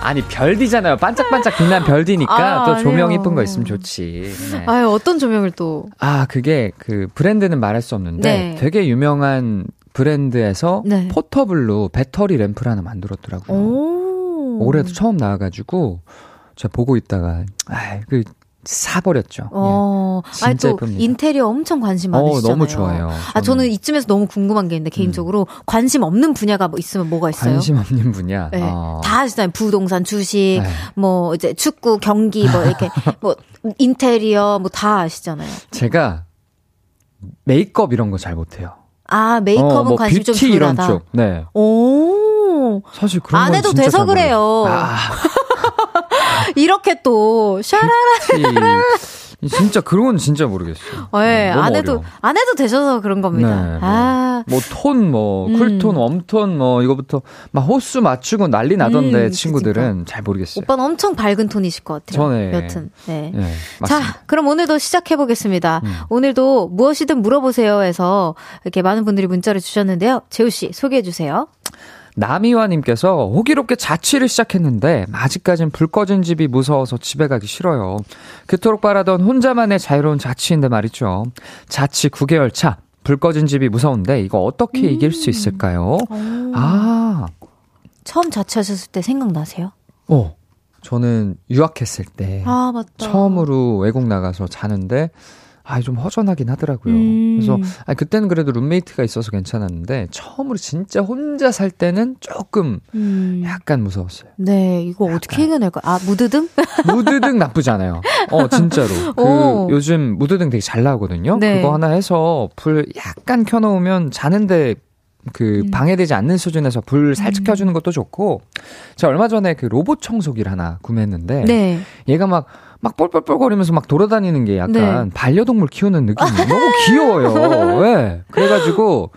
아니, 별디잖아요. 반짝반짝 빛난 별디니까 아, 또 조명. 이쁜 거 있으면 좋지. 네. 아유, 어떤 조명을 또. 아, 그게 그 브랜드는 말할 수 없는데 네. 되게 유명한 브랜드에서 네. 포터블로 배터리 램프를 하나 만들었더라고요. 오. 올해도 처음 나와가지고 제가 보고 있다가 아, 그 사버렸죠. 어, 예. 아니 또 예쁩니다. 인테리어 엄청 관심 어, 많으시잖아요. 너무 좋아요. 아, 저는 이쯤에서 너무 궁금한 게 있는데 개인적으로 관심 없는 분야가 뭐 있으면 뭐가 있어요? 관심 없는 분야. 네. 어. 다 아시잖아요. 부동산, 주식, 네. 뭐 이제 축구, 경기, 뭐 이렇게 뭐 인테리어 뭐 다 아시잖아요. 제가 메이크업 이런 거 잘 못해요. 아 메이크업은 어, 뭐 관심 좀 뷰티 이런. 쪽. 네. 오 사실 그런 안 해도 돼서. 그래요. 아, 이렇게 또 샤라 뷰티. 진짜 그런 건 진짜 모르겠어요. 예, 너무 안 해도 어려워. 안 해도 되셔서 그런 겁니다. 네, 뭐. 아뭐 톤, 뭐 음. cool tone, warm tone, 뭐 이거부터 막 호수 맞추고 난리 나던데 음, 친구들은 잘 모르겠어요. 오빠는 엄청 밝은 톤이실 것 같아요. 저는, 여튼 네. 예, 맞습니다. 자, 그럼 오늘도 시작해 보겠습니다. 음. 오늘도 무엇이든 물어보세요 해서 이렇게 많은 분들이 문자를 주셨는데요. 재우 씨 소개해 주세요. 남이화님께서 호기롭게 자취를 시작했는데 아직까진 불 꺼진 집이 무서워서 집에 가기 싫어요. 그토록 바라던 혼자만의 자유로운 자취인데 말이죠. 자취 9개월 차. 불 꺼진 집이 무서운데 이거 어떻게 이길 수 있을까요? 아, 처음 자취하셨을 때 생각나세요? 어. 저는 유학했을 때 아. 처음으로 외국 나가서 자는데 아, 좀 허전하긴 하더라고요. 음. 그래서 아 그때는 그래도 룸메이트가 있어서 괜찮았는데 처음으로 진짜 혼자 살 때는 조금 음. 약간 무서웠어요. 네, 이거 어떻게 해결할까요? 아, 무드등? 무드등 나쁘지 않아요. 어, 진짜로. 그 오. 요즘 무드등 되게 잘 나오거든요. 네. 그거 하나 해서 불 약간 켜 놓으면 자는데 그 음. 방해되지 않는 수준에서 불 살짝 켜주는 것도 좋고 제가 얼마 전에 그 로봇 청소기를 하나 구매했는데 네. 얘가 막 막 뻘뻘뻘거리면서 막 돌아다니는 게 약간 네. 반려동물 키우는 느낌이 너무 귀여워요. 왜? 그래가지고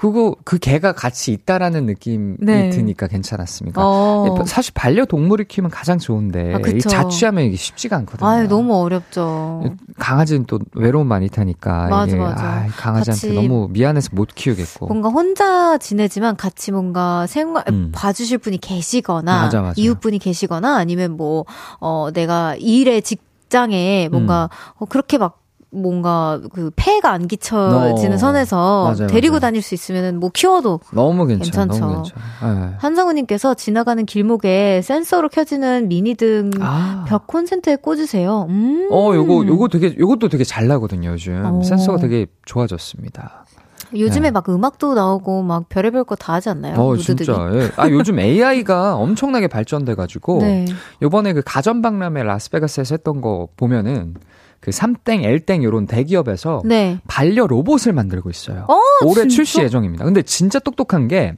그거 그 개가 같이 있다라는 느낌이 네. 드니까 괜찮았습니까? 어. 예, 사실 반려동물을 키우면 가장 좋은데 아, 자취하면 이게 쉽지가 않거든요. 아유, 너무 어렵죠. 강아지는 또 외로움 많이 타니까 맞아, 이게 맞아. 아, 강아지한테 너무 미안해서 못 키우겠고. 뭔가 혼자 지내지만 같이 뭔가 생활 음. 봐주실 분이 계시거나 맞아. 이웃분이 계시거나 아니면 뭐 어 내가 일의 직장에 뭔가 음. 어, 그렇게 막 뭔가 그 폐가 안 끼쳐지는 어, 선에서 맞아요, 데리고 맞아요. 다닐 수 있으면은 뭐 키워도 너무 괜찮아, 괜찮죠. 괜찮아. 예. 한상우님께서 지나가는 길목에 센서로 켜지는 미니등 아. 벽 콘센트에 꽂으세요. 음. 어, 요거, 요거 되게, 요것도 되게 잘 나거든요, 요즘. 어. 센서가 되게 좋아졌습니다. 요즘에 네. 막 음악도 나오고 막 별의별 거 다 하지 않나요? 어, 무드등이? 진짜. 예. 아, 요즘 AI가 엄청나게 발전돼 가지고. 네. 요번에 그 가전 박람회 라스베가스에서 했던 거 보면은 그 삼땡, 엘땡 요런 대기업에서 네. 반려 로봇을 만들고 있어요. 어, 올해 진짜? 출시 예정입니다. 근데 진짜 똑똑한 게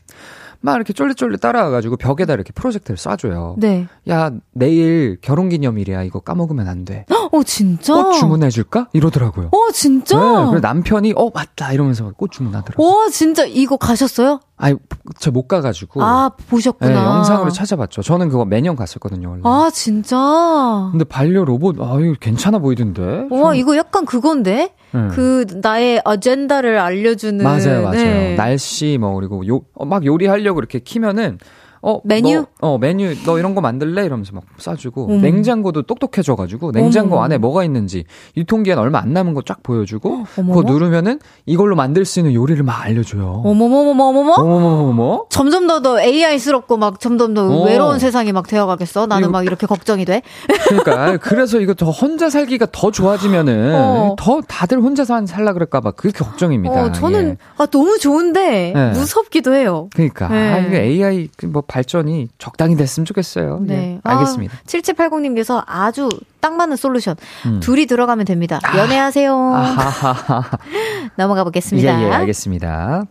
막 이렇게 쫄래쫄래 따라와가지고 벽에다 이렇게 프로젝트를 쏴줘요. 네. 야, 내일 결혼 기념일이야. 이거 까먹으면 안 돼. 어, 진짜? 꽃 주문해줄까? 이러더라고요. 어, 진짜? 네, 그래 남편이 어 맞다 이러면서 꽃 주문하더라고요. 와, 진짜 이거 가셨어요? 아니 저못 가가지고 아, 보셨구나. 네, 영상으로 찾아봤죠. 저는 그거 매년 갔었거든요 원래. 아, 진짜? 근데 반려 로봇 아 이거 괜찮아 보이던데. 와, 좀- 이거 약간 그건데? 네. 그, 나의 아젠다를 알려주는. 맞아요 맞아요. 네. 날씨 뭐 그리고 요 막 요리하려고 이렇게 키면은 어 메뉴? 너, 어 메뉴 너 이런 거 만들래 이러면서 막 싸주고 어머. 냉장고도 똑똑해져가지고 냉장고 어머. 안에 뭐가 있는지 유통기한 얼마 안 남은 거 쫙 보여주고 어머. 그거 누르면은 이걸로 만들 수 있는 요리를 막 알려줘요. 어머머머머머머? 어머머머머. 점점 더 더 AI스럽고 막 점점 더 어. 외로운 세상이 막 되어가겠어. 나는 이거- 막 이렇게 걱정이 돼. 그러니까 그래서 이거 더 혼자 살기가 더 좋아지면은 어. 더 다들 혼자서 한- 살라 그럴까봐 그게 걱정입니다. 어, 저는 예. 아 너무 좋은데 네. 무섭기도 해요. 그러니까 네. 아, 이게 AI 그뭐 발전이 적당히 됐으면 좋겠어요. 네. 예, 알겠습니다. 아, 7780님께서 아주 딱 맞는 솔루션. 음. 둘이 들어가면 됩니다. 연애하세요. 아하하하. 넘어가 보겠습니다. 예, 예, 알겠습니다.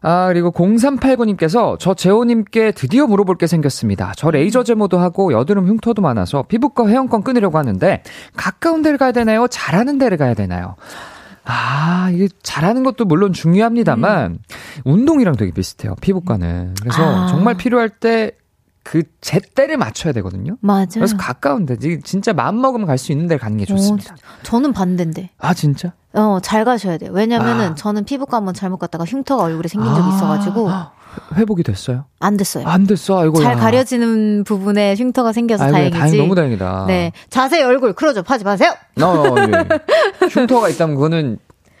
아, 그리고 0389님께서 저 재호님께 드디어 물어볼 게 생겼습니다. 저 레이저 제모도 하고 여드름 흉터도 많아서 피부과 회원권 끊으려고 하는데 가까운 데를 가야 되나요? 잘하는 데를 가야 되나요? 아, 이게 잘하는 것도 물론 중요합니다만 운동이랑 되게 비슷해요. 피부과는. 그래서 아. 정말 필요할 때 그 제때를 맞춰야 되거든요. 맞아요. 그래서 가까운데 진짜 마음 먹으면 갈 수 있는 데를 가는 게 좋습니다. 어, 저는 반대인데. 아, 진짜? 어, 잘 가셔야 돼요. 왜냐면은 아. 저는 피부과 한번 잘못 갔다가 흉터가 얼굴에 생긴 적이 아, 있어가지고 회복이 됐어요? 안 됐어요. 안 됐어. 아이고. 잘 가려지는 부분에 흉터가 생겨서 아이고, 다행이지. 다행 너무 다행이다. 네. 자, 제 얼굴 클로즈업 하지 마세요. 어, 예. 흉터가 있다면 그거는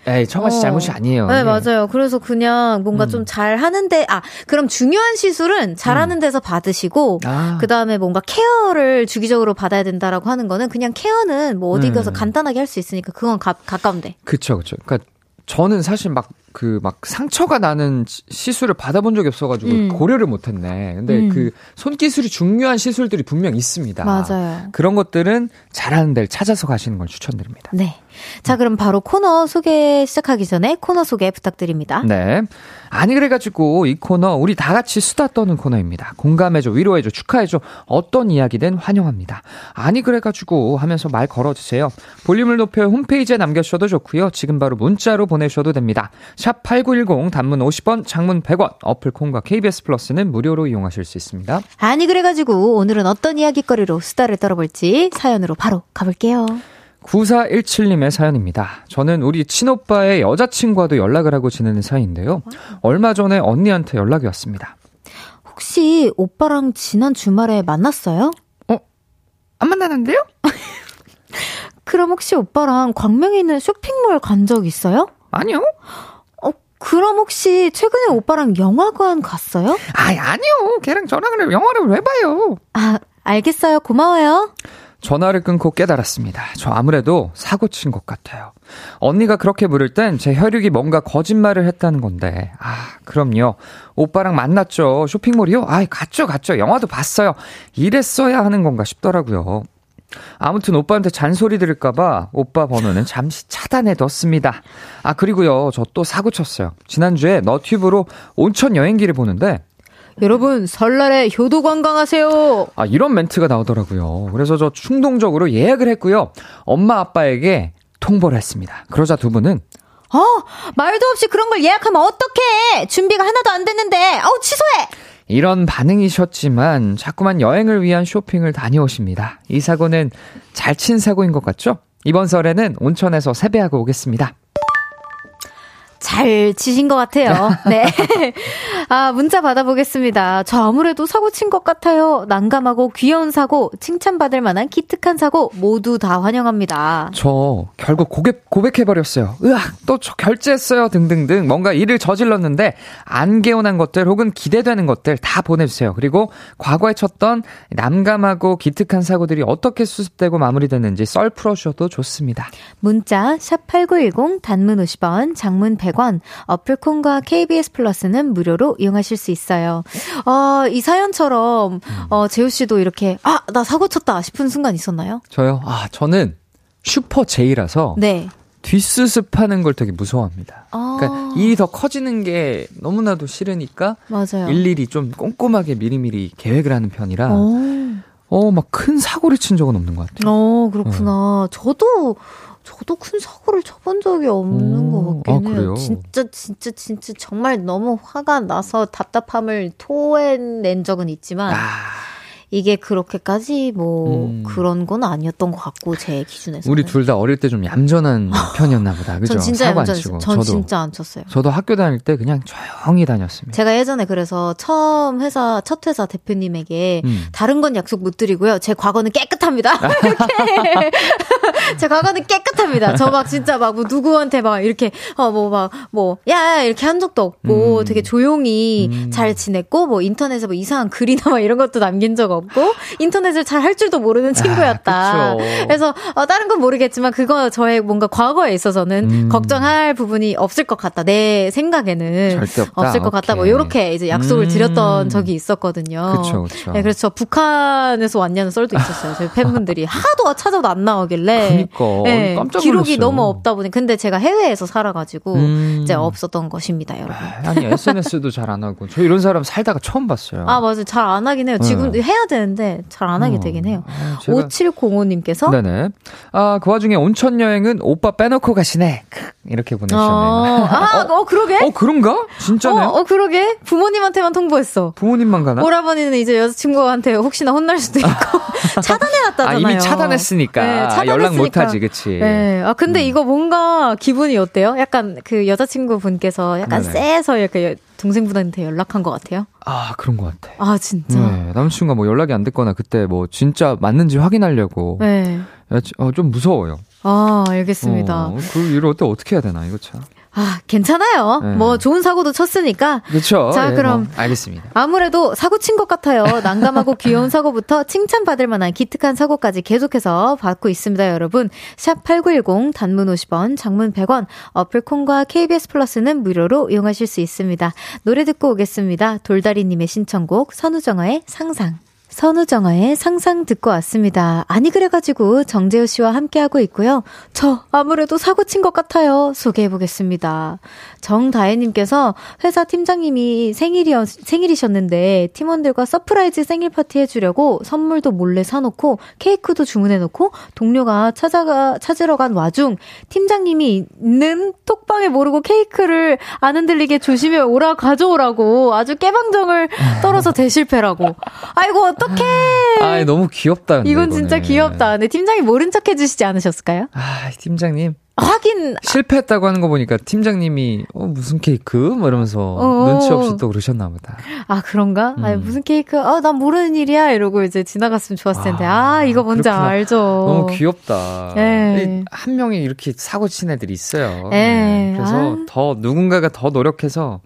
에이, 청아 씨 어. 잘못이 아니에요. 네, 예. 맞아요. 그래서 그냥 뭔가 음. 좀잘 하는데, 아, 그럼 중요한 시술은 잘 하는 데서 받으시고, 아, 그 다음에 뭔가 care를 주기적으로 받아야 된다라고 하는 거는 그냥 care는 뭐 어디 가서 음. 간단하게 할 수 있으니까 그건 가, 가까운데. 그쵸, 그쵸. 그러니까 저는 사실 막 그 막 상처가 나는 시- 시술을 받아본 적이 없어가지고 음. 고려를 못했네. 근데 음. 그 손기술이 중요한 시술들이 분명 있습니다. 맞아요. 그런 것들은 잘하는 데를 찾아서 가시는 걸 추천드립니다. 네. 자, 그럼 바로 코너 소개 시작하기 전에 코너 소개 부탁드립니다. 네. 아니 그래가지고 이 코너 우리 다 같이 수다 떠는 코너입니다. 공감해줘, 위로해줘, 축하해줘. 어떤 이야기든 환영합니다. 아니 그래가지고 하면서 말 걸어주세요. 볼륨을 높여 홈페이지에 남겨주셔도 좋고요. 지금 바로 문자로 보내셔도 됩니다. 샵 #8910 단문 50원, 장문 100원. 어플 콩과 KBS 플러스는 무료로 이용하실 수 있습니다. 아니, 그래가지고 오늘은 어떤 이야기거리로 수다를 떨어볼지 사연으로 바로 가볼게요. 9417님의 사연입니다. 저는 우리 친오빠의 여자친구와도 연락을 하고 지내는 사이인데요. 얼마 전에 언니한테 연락이 왔습니다. 혹시 오빠랑 지난 주말에 만났어요? 안 만나는데요? 그럼 혹시 오빠랑 광명에 있는 쇼핑몰 간 적 있어요? 아니요. 어, 그럼 혹시 최근에 오빠랑 영화관 갔어요? 아이, 아니요. 걔랑 전화를 영화를 왜 봐요? 아, 알겠어요. 고마워요. 전화를 끊고 깨달았습니다. 저 아무래도 사고 친 것 같아요. 언니가 그렇게 물을 땐 제 혈육이 뭔가 거짓말을 했다는 건데. 아, 그럼요. 오빠랑 만났죠. 쇼핑몰이요? 아이, 갔죠, 갔죠. 영화도 봤어요. 이랬어야 하는 건가 싶더라고요. 아무튼 오빠한테 잔소리 들을까봐 오빠 번호는 잠시 차단해 뒀습니다. 아, 그리고요. 저 또 사고 쳤어요. 지난주에 너튜브로 온천 여행기를 보는데 여러분, 설날에 효도 관광하세요. 아, 이런 멘트가 나오더라고요. 그래서 저 충동적으로 예약을 했고요. 엄마 아빠에게 통보를 했습니다. 그러자 두 분은 어, 말도 없이 그런 걸 예약하면 어떡해. 준비가 하나도 안 됐는데. 아우, 취소해. 이런 반응이셨지만 자꾸만 여행을 위한 쇼핑을 다녀오십니다. 이 사고는 잘 친 사고인 것 같죠? 이번 설에는 온천에서 세배하고 오겠습니다. 잘 치신 것 같아요. 네. 아, 문자 받아보겠습니다. 저 아무래도 사고 친 것 같아요. 난감하고 귀여운 사고, 칭찬받을 만한 기특한 사고, 모두 다 환영합니다. 저 결국 고백, 고백해버렸어요. 으악, 또저 결제했어요. 등등등. 뭔가 일을 저질렀는데 안 개운한 것들 혹은 기대되는 것들 다 보내주세요. 그리고 과거에 쳤던 난감하고 기특한 사고들이 어떻게 수습되고 마무리됐는지 썰 풀어주셔도 좋습니다. 문자, 샵8910, 단문 50원, 장문 100 원, 어플콘과 KBS 플러스는 무료로 이용하실 수 있어요. 어, 이 사연처럼, 어, 재우씨도 이렇게, 아, 나 사고 쳤다 싶은 순간 있었나요? 저요? 아, 저는 슈퍼 J라서 네. 뒷수습하는 걸 되게 무서워합니다. 아, 그러니까 일이 더 커지는 게 너무나도 싫으니까 맞아요. 일일이 좀 꼼꼼하게 미리미리 계획을 하는 편이라 어. 어, 막큰 사고를 친 적은 없는 것 같아요. 어, 그렇구나. 저도, 저도 큰 사고를 쳐본 적이 없는 오, 것 같긴 아, 해요. 그래요? 진짜, 진짜, 진짜 정말 너무 화가 나서 답답함을 토해낸 적은 있지만, 아, 이게 그렇게까지 뭐 음. 그런 건 아니었던 것 같고 제 기준에서 우리 둘 다 어릴 때 좀 얌전한 편이었나 보다. 그죠? 전 진짜 얌전했어요. 전 저도 진짜 안 쳤어요. 저도 학교 다닐 때 그냥 조용히 다녔습니다. 제가 예전에 그래서 처음 회사 첫 회사 대표님에게 음. 다른 건 약속 못 드리고요. 제 과거는 깨끗합니다. 이렇게 제 과거는 깨끗합니다. 저 막 진짜 막 뭐 누구한테 막 이렇게 어 뭐 막 뭐야 이렇게 한 적도 없고 음. 되게 조용히 음. 잘 지냈고 뭐 인터넷에 뭐 이상한 글이나 막 이런 것도 남긴 적 없고 인터넷을 잘 할 줄도 모르는 친구였다. 아. 그래서 어, 다른 건 모르겠지만 그거 저의 뭔가 과거에 있어서는 음. 걱정할 부분이 없을 것 같다. 내 생각에는. 없을 것 같다. 뭐 오케이. 이렇게 이제 약속을 음. 드렸던 적이 있었거든요. 그쵸, 그쵸. 네, 그래서 저 북한에서 왔냐는 썰도 있었어요. 저희 팬분들이 하도 찾아도 안 나오길래. 그니까. 네, 깜짝 기록이 놀랐어요. 너무 없다 보니 근데 제가 해외에서 살아가지고 음. 이제 없었던 것입니다, 여러분. 아니 SNS도 잘 안 하고 저 이런 사람 살다가 처음 봤어요. 아 맞아요, 잘 안 하긴 해요. 지금 네. 해야 되는데 잘 안 하게 어. 되긴 해요. 아, 제가- 5705님께서 네네. 아, 그 와중에 온천 여행은 오빠 빼놓고 가시네. 크, 이렇게 어, 보내주셨네요. 아, 어, 그러게? 어, 그런가? 진짜네. 어, 어, 그러게? 부모님한테만 통보했어. 부모님만 가나? 오라버니는 이제 여자친구한테 혹시나 혼날 수도 있고 아, 차단해놨다잖아요. 이미 차단했으니까. 네, 아, 차단했으니까. 연락 못하지, 그치? 네. 아, 근데 음. 이거 뭔가 기분이 어때요? 약간 그 여자친구 분께서 약간 네네. 쎄해서 이렇게 여- 동생분한테 연락한 것 같아요? 아, 그런 것 같아. 아, 진짜? 네, 남친과 뭐 연락이 안 됐거나 그때 뭐 진짜 맞는지 확인하려고. 네. 여자- 어, 좀 무서워요. 아, 알겠습니다. 어, 그 일을 어때 어떻게 해야 되나, 이거 참. 아, 괜찮아요. 네. 뭐 좋은 사고도 쳤으니까. 그쵸? 자, 예, 그럼. 뭐, 알겠습니다. 아무래도 사고 친 것 같아요. 난감하고 귀여운 사고부터 칭찬받을 만한 기특한 사고까지 계속해서 받고 있습니다, 여러분. 샵 8910 단문 50원, 장문 100원, 어플 콩과 KBS 플러스는 무료로 이용하실 수 있습니다. 노래 듣고 오겠습니다. 돌다리 님의 신청곡 선우정아의 상상. 선우정아의 상상 듣고 왔습니다. 아니 그래가지고 정재호 씨와 함께하고 있고요. 저 아무래도 사고 친 것 같아요. 소개해 보겠습니다. 정다혜님께서 회사 팀장님이 생일이었, 생일이셨는데 팀원들과 서프라이즈 생일 파티 해주려고 선물도 몰래 사놓고 케이크도 주문해놓고 동료가 찾아가, 찾으러 간 와중 팀장님이 있는 톡방에 모르고 케이크를 안 흔들리게 조심해 오라 가져오라고 아주 깨방정을 떨어서 대실패라고. 아이고 어떡해. 아, 너무 귀엽다. 근데 이건 진짜 이거는. 귀엽다. 근데 팀장이 모른 척 해주시지 않으셨을까요? 아, 팀장님. 확인 실패했다고 하는 거 보니까 팀장님이 어 무슨 케이크 뭐 이러면서 어. 눈치 없이 또 그러셨나 보다. 아 그런가? 음. 아니 무슨 케이크? 아난 모르는 일이야 이러고 이제 지나갔으면 좋았을 텐데. 아, 아, 이거 뭔지 그렇구나. 알죠. 너무 귀엽다. 네. 이- 한 명이 이렇게 사고 친 애들이 있어요. 네. 그래서 아. 더 누군가가 더 노력해서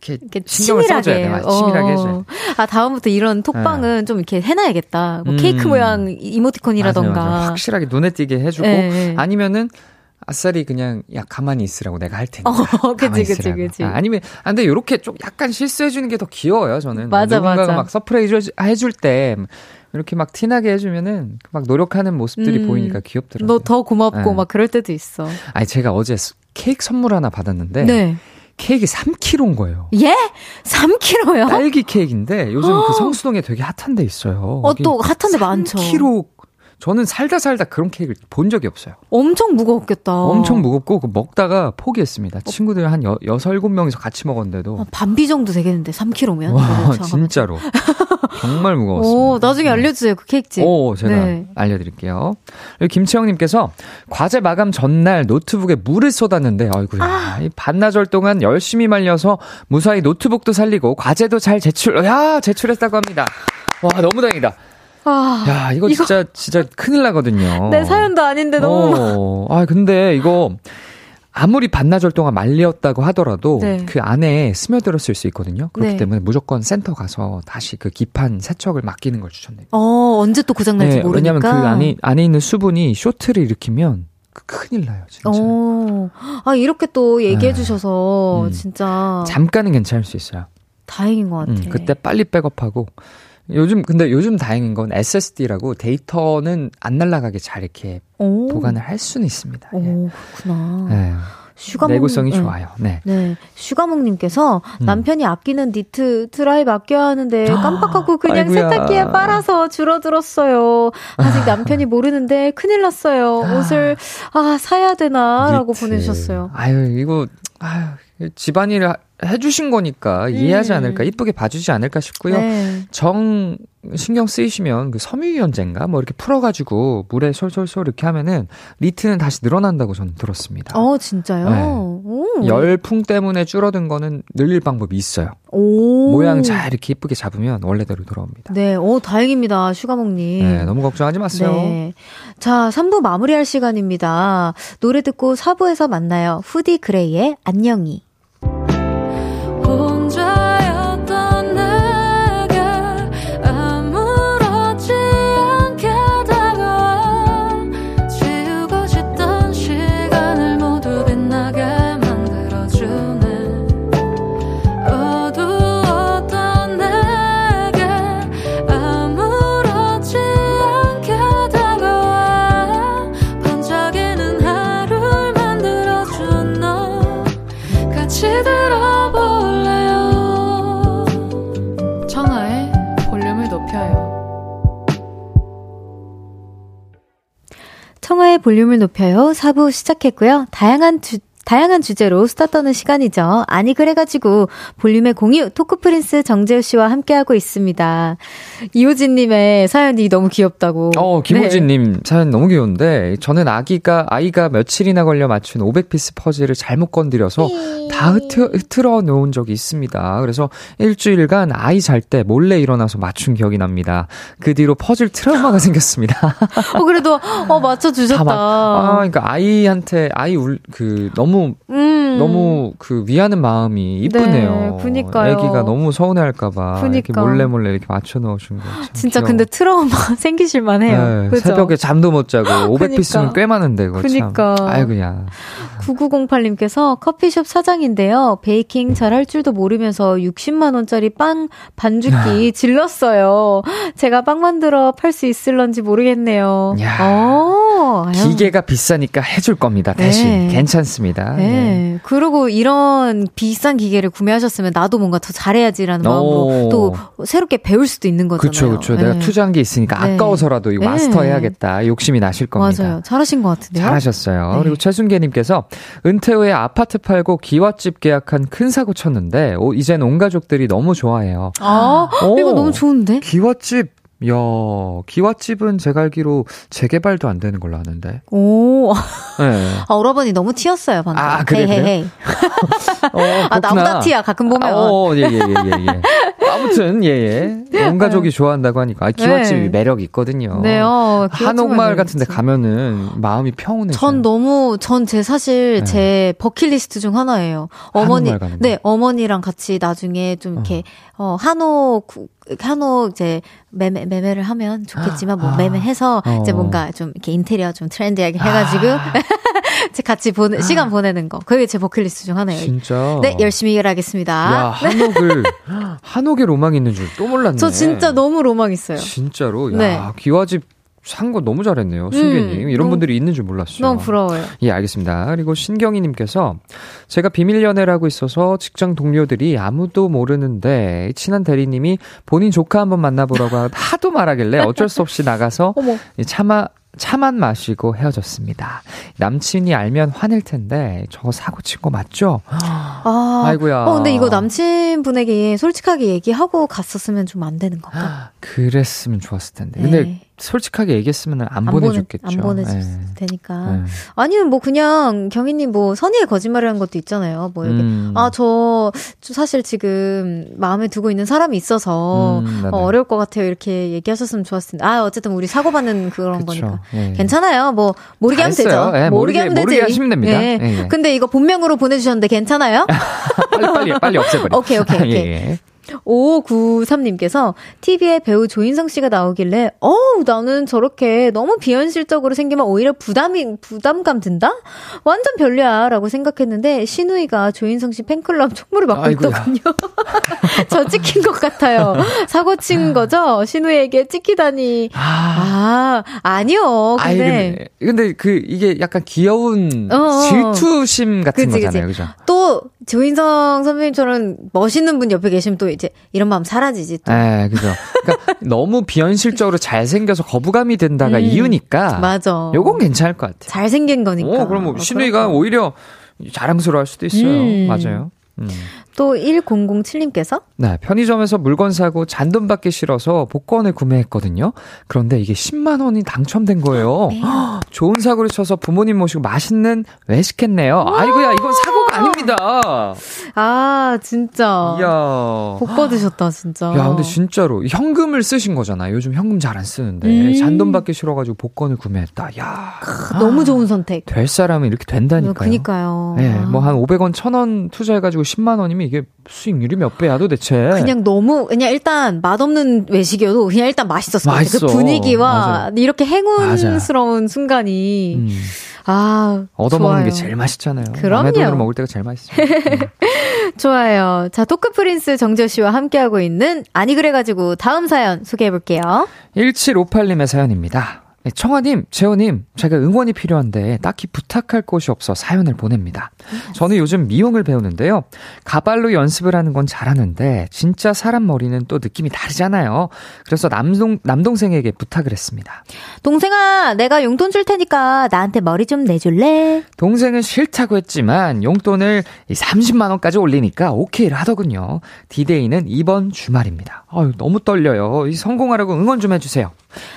이렇게, 이렇게 신경을 써줘야 돼. 치밀하게. 맞아, 치밀하게 어. 해줘야 돼. 아 다음부터 이런 톡방은 좀 이렇게 해놔야겠다. 뭐 음. 케이크 모양 이모티콘이라던가. 맞아, 맞아. 확실하게 눈에 띄게 해주고 네. 아니면은 아싸리 그냥 야 가만히 있으라고 내가 할 테니까. 어, 그치, 그치. 그치. 아, 아니면 아, 근데 요렇게 좀 약간 실수해 주는 게 더 귀여워요, 저는. 맞아, 누군가가 맞아. 막 서프라이즈 해줄 때 이렇게 막 티나게 해주면은 막 노력하는 모습들이 음. 보이니까 귀엽더라고요. 너 더 고맙고 네. 막 그럴 때도 있어. 아니 제가 어제 스- 케이크 선물 하나 받았는데 네. 케이크 3kg인 거예요. 예? 3kg요? 딸기 케이크인데 요즘 그 성수동에 되게 핫한 데 있어요. 어, 또 핫한 데 많죠. 3kg 저는 살다 살다 그런 케이크를 본 적이 없어요. 엄청 무거웠겠다. 엄청 무겁고 그 먹다가 포기했습니다. 친구들 한 여, 여섯 일곱 명이서 같이 먹었는데도 어, 반비 정도 되겠는데 3kg면? 와 진짜로 정말 무거웠습니다. 오, 나중에 알려주세요 그 케이크집. 오, 제가 네. 알려드릴게요. 김채영님께서 과제 마감 전날 노트북에 물을 쏟았는데, 아이고야, 이 반나절 동안 열심히 말려서 무사히 노트북도 살리고 과제도 잘 제출, 야, 제출했다고 합니다. 와, 너무 다행이다. 아, 야, 이거, 이거- 진짜, 진짜 큰일 나거든요. 내 사연도 아닌데 너무. 어, 아, 근데 이거, 아무리 반나절 동안 말렸다고 하더라도 네. 그 안에 스며들었을 수 있거든요. 그렇기 네. 때문에 무조건 센터 가서 다시 그 기판 세척을 맡기는 걸 추천드립니다. 어, 언제 또 고장 날지 모르니까. 왜냐면 그 안에, 안에 있는 수분이 쇼트를 일으키면 그 큰일 나요, 진짜. 어, 아, 이렇게 또 얘기해 네. 주셔서 음. 진짜 잠깐은 괜찮을 수 있어요. 다행인 것 같아. 음, 그때 빨리 백업하고. 요즘, 근데 요즘 다행인 건 SSD라고 데이터는 안 날아가게 잘 이렇게 오. 보관을 할 수는 있습니다. 예. 오, 그렇구나. 예. 슈가몽. 내구성이 네. 좋아요. 네. 네. 슈가몽님께서 음. 남편이 아끼는 니트 드라이 맡겨야 하는데 깜빡하고 그냥 아이고야. 세탁기에 빨아서 줄어들었어요. 아직 남편이 모르는데 큰일 났어요. 옷을 아 사야 되나라고. 보내주셨어요. 아유, 이거, 아유, 집안일 하- 해주신 거니까 이해하지 음. 않을까, 이쁘게 봐주지 않을까 싶고요. 네. 정 신경 쓰이시면 그 섬유유연제인가 뭐 이렇게 풀어가지고 물에 솔솔솔 이렇게 하면은 니트는 다시 늘어난다고 저는 들었습니다. 어, 진짜요? 네. 오. 열풍 때문에 줄어든 거는 늘릴 방법이 있어요. 오. 모양 잘 이렇게 이쁘게 잡으면 원래대로 돌아옵니다. 네, 오, 다행입니다. 슈가몽님. 네, 너무 걱정하지 마세요. 네. 자, 3부 마무리할 시간입니다. 노래 듣고 4부에서 만나요. 후디 그레이의 안녕히. 볼륨을 높여요. 4부 시작했고요. 다양한 주, 다양한 주제로 수다 떠는 시간이죠. 아니, 그래가지고, 볼륨의 공유, 토크 프린스 정재호 씨와 함께하고 있습니다. 이호진님의 사연이 너무 귀엽다고. 어, 네. 김호진님 사연 너무 귀여운데, 저는 아기가, 아이가 며칠이나 걸려 맞춘 500피스 퍼즐을 잘못 건드려서 다 흐트, 흐트러 놓은 적이 있습니다. 그래서 일주일간 아이 잘 때 몰래 일어나서 맞춘 기억이 납니다. 그 뒤로 퍼즐 트라우마가 생겼습니다. 어, 그래도, 어, 맞춰 주셨다. 다 맞- 아, 그러니까 아이한테, 아이 울, 그, 너무, 음. 너무 그 위하는 마음이 이쁘네요. 네, 그니까요. 애기가 너무 서운해할까봐. 그니까. 몰래 몰래 이렇게 맞춰 넣으신 거. 참 진짜 귀여워. 근데 트라우마 생기실만 해요. 네, 그죠? 새벽에 잠도 못 자고 500피스면 그니까. 꽤 많은데 그거 그니까. 참. 아이고야. 9908님께서 커피숍 사장인데요. 베이킹 잘 할 줄도 모르면서 60만 원짜리 빵 반죽기 질렀어요. 제가 빵 만들어 팔 수 있을런지 모르겠네요. 야. 어, 아유. 기계가 비싸니까 해줄 겁니다. 대신 네. 괜찮습니다. 예. 네. 그리고 이런 비싼 기계를 구매하셨으면 나도 뭔가 더 잘해야지라는 마음으로 오. 또 새롭게 배울 수도 있는 거잖아요. 그쵸, 그쵸. 내가 네. 투자한 게 있으니까 네. 아까워서라도 이거 네. 마스터 해야겠다. 욕심이 나실 겁니다. 맞아요. 잘하신 것 같은데요. 잘하셨어요. 네. 그리고 최순계님께서 은퇴 후에 아파트 팔고 기와집 계약한 큰 사고 쳤는데 오, 이젠 온 가족들이 너무 좋아해요. 아, 오. 이거 너무 좋은데? 기와집, 야 기와집은 제가 알기로 재개발도 안 되는 걸로 아는데. 오. 네. 아, 오라버니 너무 티였어요, 방금. 아, 그래, 헤이. 어, 아. 나보다 티야, 가끔 보면. 어, 예, 예, 예, 예, 예. 아무튼, 예, 예. 온 가족이 좋아한다고 하니까. 아, 기와집이 네. 매력 있거든요. 네, 어, 한옥마을 같은 데. 가면은 마음이 평온해져요. 전 너무, 전 제 사실 네. 제 버킷리스트 중 하나예요. 어머니. 네, 어머니랑 같이 나중에 좀 이렇게, 어, 한옥, 구- 한옥 이제 매매, 매매를 하면 좋겠지만, 뭐 아. 매매해서 이제 어. 뭔가 좀 이렇게 인테리어 좀 트렌디하게 해가지고, 아. 이제 같이 보내, 시간 보내는 거. 그게 제 버킷리스트 중 하나예요. 진짜. 네, 열심히 일하겠습니다. 야, 한옥을, 한옥에 로망이 있는 줄 또 몰랐네. 저 진짜 너무 로망 있어요. 진짜로? 야, 네. 기와집 산거 너무 잘했네요. 승계님. 이런 너무- 분들이 있는 줄 몰랐어요. 너무 부러워요. 예, 알겠습니다. 그리고 신경희님께서 제가 비밀 연애를 하고 있어서 직장 동료들이 아무도 모르는데 친한 대리님이 본인 조카 한번 만나보라고 하도 말하길래 어쩔 수 없이 나가서. 차마 차만 마시고 헤어졌습니다. 남친이 알면 화낼 텐데 저거 사고 친 거 맞죠? 아, 아이고야. 어, 근데 이거 남친분에게 솔직하게 얘기하고 갔었으면 좀 안 되는 건가? 그랬으면 좋았을 텐데. 근데 네. 솔직하게 얘기했으면 안, 보내- 보내줬겠죠. 안 보내줬을 예. 테니까. 네. 아니면 뭐 그냥 경희님 뭐 선의의 거짓말이라는 것도 있잖아요. 뭐 이렇게 음. 아, 저, 저 사실 지금 마음에 두고 있는 사람이 있어서 음. 어, 어려울 것 같아요. 이렇게 얘기하셨으면 좋았을 텐데. 아, 어쨌든 우리 사고받는 그런 그쵸. 거니까. 예. 괜찮아요. 뭐 모르게 하면 잘했어요. 되죠. 예, 모르게 모르게- 하면 되지. 모르게 하시면 됩니다. 예. 예, 예. 근데 이거 본명으로 보내주셨는데 괜찮아요? 빨리 빨리 빨리 없애버려. 오케이, 오케이, 오케이. 예, 예. 5593님께서 TV에 배우 조인성 씨가 나오길래, 어우, 나는 저렇게 너무 비현실적으로 생기면 오히려 부담이, 부담감 든다? 완전 별로야. 라고 생각했는데, 신우이가 조인성 씨 팬클럽 총무를 맡고 아이고야. 있더군요. 저 찍힌 것 같아요. 사고 친 거죠? 신우이에게 찍히다니. 아, 아. 아이, 근데, 근데, 근데 그 이게 약간 귀여운 어, 어. 질투심 같은 그치, 거잖아요, 그죠? 또, 조인성 선배님처럼 멋있는 분 옆에 계시면 또 이제 이런 마음 사라지지 또. 예, 그죠. 그러니까 너무 비현실적으로 잘생겨서 거부감이 든다가 음, 이유니까. 맞아. 요건 괜찮을 것 같아요. 잘생긴 거니까. 오, 그럼 뭐 어, 신우이가. 오히려 자랑스러워 할 수도 있어요. 음. 맞아요. 음. 또 1007님께서 네, 편의점에서 물건 사고 잔돈 받기 싫어서 복권을 구매했거든요. 그런데 이게 10만 원이 당첨된 거예요. 네. 헉, 좋은 사고를 쳐서 부모님 모시고 맛있는 외식했네요. 아이고야, 이건 사고가 아닙니다. 아, 진짜. 이야. 복 받으셨다, 진짜. 야, 근데 진짜로 현금을 쓰신 거잖아요. 요즘 현금 잘 안 쓰는데 음. 잔돈 받기 싫어 가지고 복권을 구매했다. 야, 너무 좋은 선택. 될 사람은 이렇게 된다니까요. 그니까요. 네, 아. 뭐한 500원, 1000원 투자해 가지고 10만 원이면 이게 수익률이 몇 배야 도대체. 그냥 너무 그냥 일단 맛없는 외식이어도 그냥 일단 같아요. 그 맛있어. 분위기와 맞아요. 이렇게 행운스러운 순간이 음, 아 얻어먹는 게 좋아요. 제일 맛있잖아요. 그럼요. 남의 돈으로 먹을 때가 제일 맛있어요. 음. 좋아요. 자 토크 프린스 정재호 씨와 함께하고 있는 아니 그래가지고 다음 사연 소개해 볼게요. 1758님의 사연입니다. 네, 청아님, 재호님, 제가 응원이 필요한데 딱히 부탁할 곳이 없어 사연을 보냅니다. 저는 요즘 미용을 배우는데요. 가발로 연습을 하는 건 잘하는데 진짜 사람 머리는 또 느낌이 다르잖아요. 그래서 남동 남동생에게 부탁을 했습니다. 동생아, 내가 용돈 줄 테니까 나한테 머리 좀 내줄래? 동생은 싫다고 했지만 용돈을 30만 원까지 올리니까 오케이를 하더군요. 디데이는 이번 주말입니다. 아유, 너무 떨려요. 이 성공하라고 응원 좀 해주세요.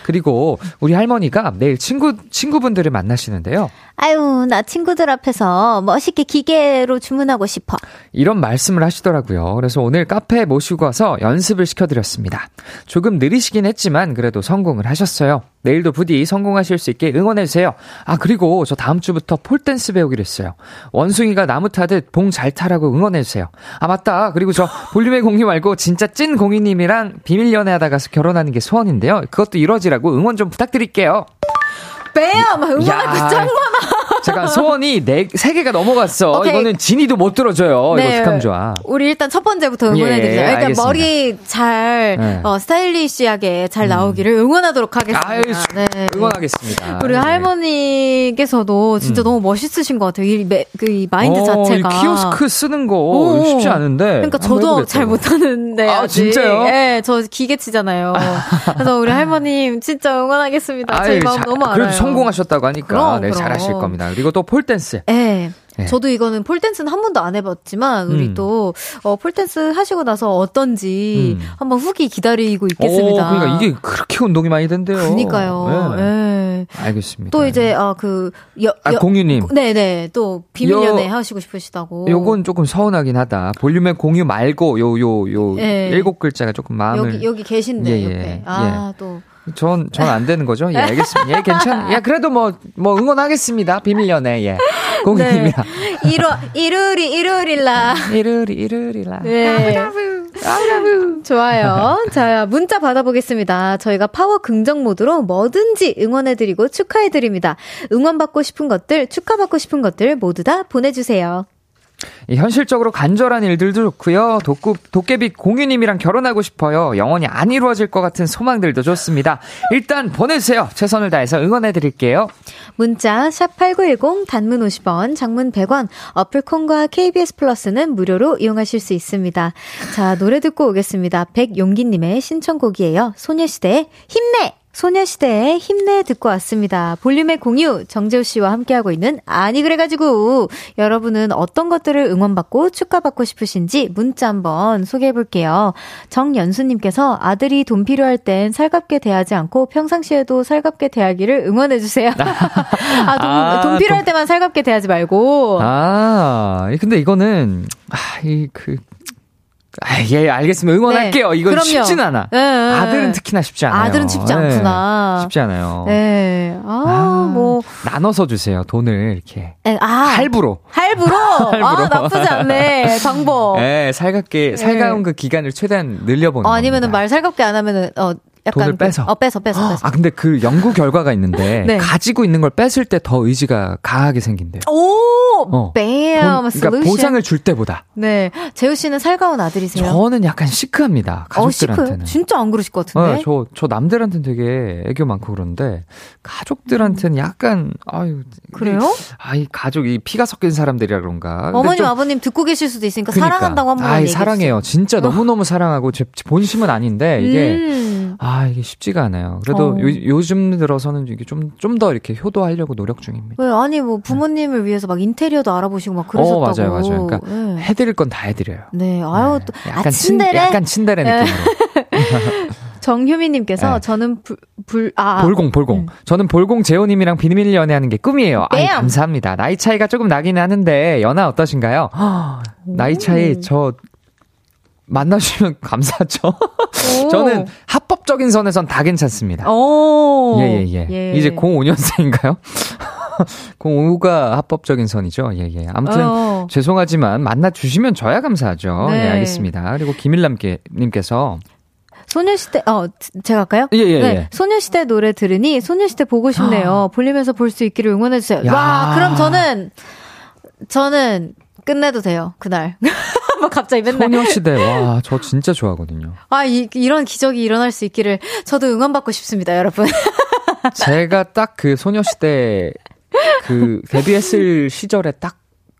그리고 우리 할머니가 내일 친구 친구분들을 만나시는데요. 아유, 나 친구들 앞에서 멋있게 기계로 주문하고 싶어. 이런 말씀을 하시더라고요. 그래서 오늘 카페에 모시고 와서 연습을 시켜드렸습니다. 조금 느리시긴 했지만 그래도 성공을 하셨어요. 내일도 부디 성공하실 수 있게 응원해주세요. 아, 그리고 저 다음 주부터 폴댄스 배우기로 했어요. 원숭이가 나무 타듯 봉 잘 타라고 응원해주세요. 아, 맞다. 그리고 저 볼륨의 공유 말고 진짜 찐 공유님이랑 비밀 연애하다 가서 결혼하는 게 소원인데요. 그것도 이루어지라고 응원 좀 부탁드릴게요. 뺨! 응원할 거 짱 많아. 잠깐, 소원이 네, 세 개가 넘어갔어. 오케이. 이거는 진이도 못 들어줘요. 네. 이거 어떡하면 좋아. 우리 일단 첫 번째부터 응원해드리죠. 예, 그러니까 알겠습니다. 머리 잘, 네. 어, 스타일리시하게 잘 나오기를 응원하도록 하겠습니다. 아유, 네. 응원하겠습니다. 우리 네. 할머니께서도 진짜 음. 너무 멋있으신 것 같아요. 이, 매, 그, 이 마인드 어, 자체가. 이 키오스크 쓰는 거 오. 쉽지 않은데. 그러니까 저도. 잘 못하는데. 아, 아직. 진짜요? 예, 저 기계 치잖아요. 그래서 우리 할머님 진짜 응원하겠습니다. 제 아유, 마음 자- 너무 알아요. 그래도 성공하셨다고 하니까 그럼, 네, 그럼. 잘하실 겁니다. 그리고 또 폴댄스. 예. 네. 저도 이거는 폴댄스는 한 번도 안 해봤지만 우리 음. 또 어, 폴댄스 하시고 나서 어떤지 음. 한번 후기 기다리고 있겠습니다. 오, 그러니까 이게 그렇게 운동이 많이 된대요. 그니까요. 네. 예. 알겠습니다. 또 이제 아그 아, 공유님. 네네 또 비밀 요- 연애 하시고 싶으시다고. 요건 조금 서운하긴 하다. 볼륨의 공유 말고 요 요요 예. 일곱 글자가 조금 마음을 여기 여기 계신데 예, 예, 옆에. 아 또. 전, 전 안 되는 거죠? 예, 알겠습니다. 예, 괜찮, 예, 그래도 뭐, 뭐, 응원하겠습니다. 비밀연애, 예. 공유님이랑. 네. 1월 1월이 1월일라. 이르리, 이르리라. 네. 좋아요. 자, 문자 받아보겠습니다. 저희가 파워 긍정 모드로 뭐든지 응원해드리고 축하해드립니다. 응원받고 싶은 것들, 축하받고 싶은 것들 모두 다 보내주세요. 이 현실적으로 간절한 일들도 좋고요. 도꾸, 도깨비 공유님이랑 결혼하고 싶어요. 영원히 안 이루어질 것 같은 소망들도 좋습니다. 일단 보내주세요. 최선을 다해서 응원해드릴게요. 문자 샵8910 단문 50원, 장문 100원, 어플 콘과 KBS 플러스는 무료로 이용하실 수 있습니다. 자, 노래 듣고 오겠습니다. 백용기님의 신청곡이에요. 소녀시대의 힘내! 소녀시대의 힘내 듣고 왔습니다. 볼륨의 공유, 정재우 씨와 함께하고 있는 아니 그래가지고 여러분은 어떤 것들을 응원받고 축하받고 싶으신지 문자 한번 소개해 볼게요. 정연수님께서 아들이 돈 필요할 땐 살갑게 대하지 않고 평상시에도 살갑게 대하기를 응원해 주세요. 아, 돈, 아, 돈 필요할 돈- 때만 살갑게 대하지 말고. 아, 근데 이거는, 아, 이, 그, 아, 예, 알겠습니다. 응원할게요. 네, 이건 그럼요. 쉽진 않아. 네, 네, 아들은 네. 특히나 쉽지 않아요. 아들은 쉽지 네, 않구나. 쉽지 않아요. 네. 아, 아, 뭐. 나눠서 주세요. 돈을 이렇게. 에, 아. 할부로. 할부로? 아, 나쁘지 않네. 방법. 예, 살갑게, 살가운 그 기간을 최대한 늘려보는 어, 아니면은. 말 살갑게 안 하면은, 어, 약간. 돈을 그- 빼서. 어, 빼서, 빼서, 빼서. 아, 근데 그 연구 결과가 있는데, 네. 가지고 있는 걸 뺐을 때 더 의지가 강하게 생긴대요. 오! 어. 뱀! 돈- 솔루션. 그러니까 보상을 줄 때보다. 네. 재우 씨는 살가운 아들이세요? 저는 약간 시크합니다. 어? 가족들한테는. 진짜 안 그러실 것 같은데? 네, 저, 저 남들한테는 되게 애교 많고 그런데, 가족들한테는 약간, 아유. 그래요? 아, 이 가족, 이 피가 섞인 사람들이라 그런가. 어머님, 좀- 아버님 듣고 계실 수도 있으니까 그러니까. 사랑한다고 한번 아이, 얘기해 주세요. 사랑해요. 진짜 너무 너무 사랑하고, 제 본심은 아닌데, 이게, 음. 아, 이게 쉽지가 않아요. 그래도 어. 요, 요즘 들어서는 이게 좀, 좀 더 이렇게 효도하려고 노력 중입니다. 왜 아니 뭐 부모님을 위해서 막 인테리어 도 알아보시고 막 그러셨다고. 어, 맞아요, 맞아요. 그러니까 네. 해드릴 건 다 해드려요. 네, 아유 네. 또 약간 아, 친, 친데레? 약간 친데레 네. 느낌으로. 정효미님께서 네. 저는 불, 불, 아. 볼공, 볼공. 음. 저는 볼공 재호님이랑 비밀 연애하는 게 꿈이에요. 뺨! 감사합니다. 나이 차이가 조금 나긴 하는데, 연하 어떠신가요? 나이 차이 저, 만나주시면 감사하죠. 오. 저는 합법적인 선에선 다 괜찮습니다. 오. 예, 예, 예. 이제 05년생인가요? 05가 합법적인 선이죠. 예, 예. 아무튼, 어. 죄송하지만 만나 주시면 저야 감사하죠. 네. 네, 알겠습니다. 그리고 김일남 님께서, 소녀시대, 어, 제가 할까요? 예, 예, 네, 예. 소녀시대 노래 들으니 소녀시대 보고 싶네요. 볼리면서 볼 수 있기를 응원해 주세요. 야. 와, 그럼 저는, 저는 끝내도 돼요, 그날. 막 갑자기 맨날. 소녀시대, 와, 저 진짜 좋아하거든요. 아, 이, 이런 기적이 일어날 수 있기를 저도 응원받고 싶습니다, 여러분. 제가 딱 그 소녀시대 그 데뷔했을 시절에 딱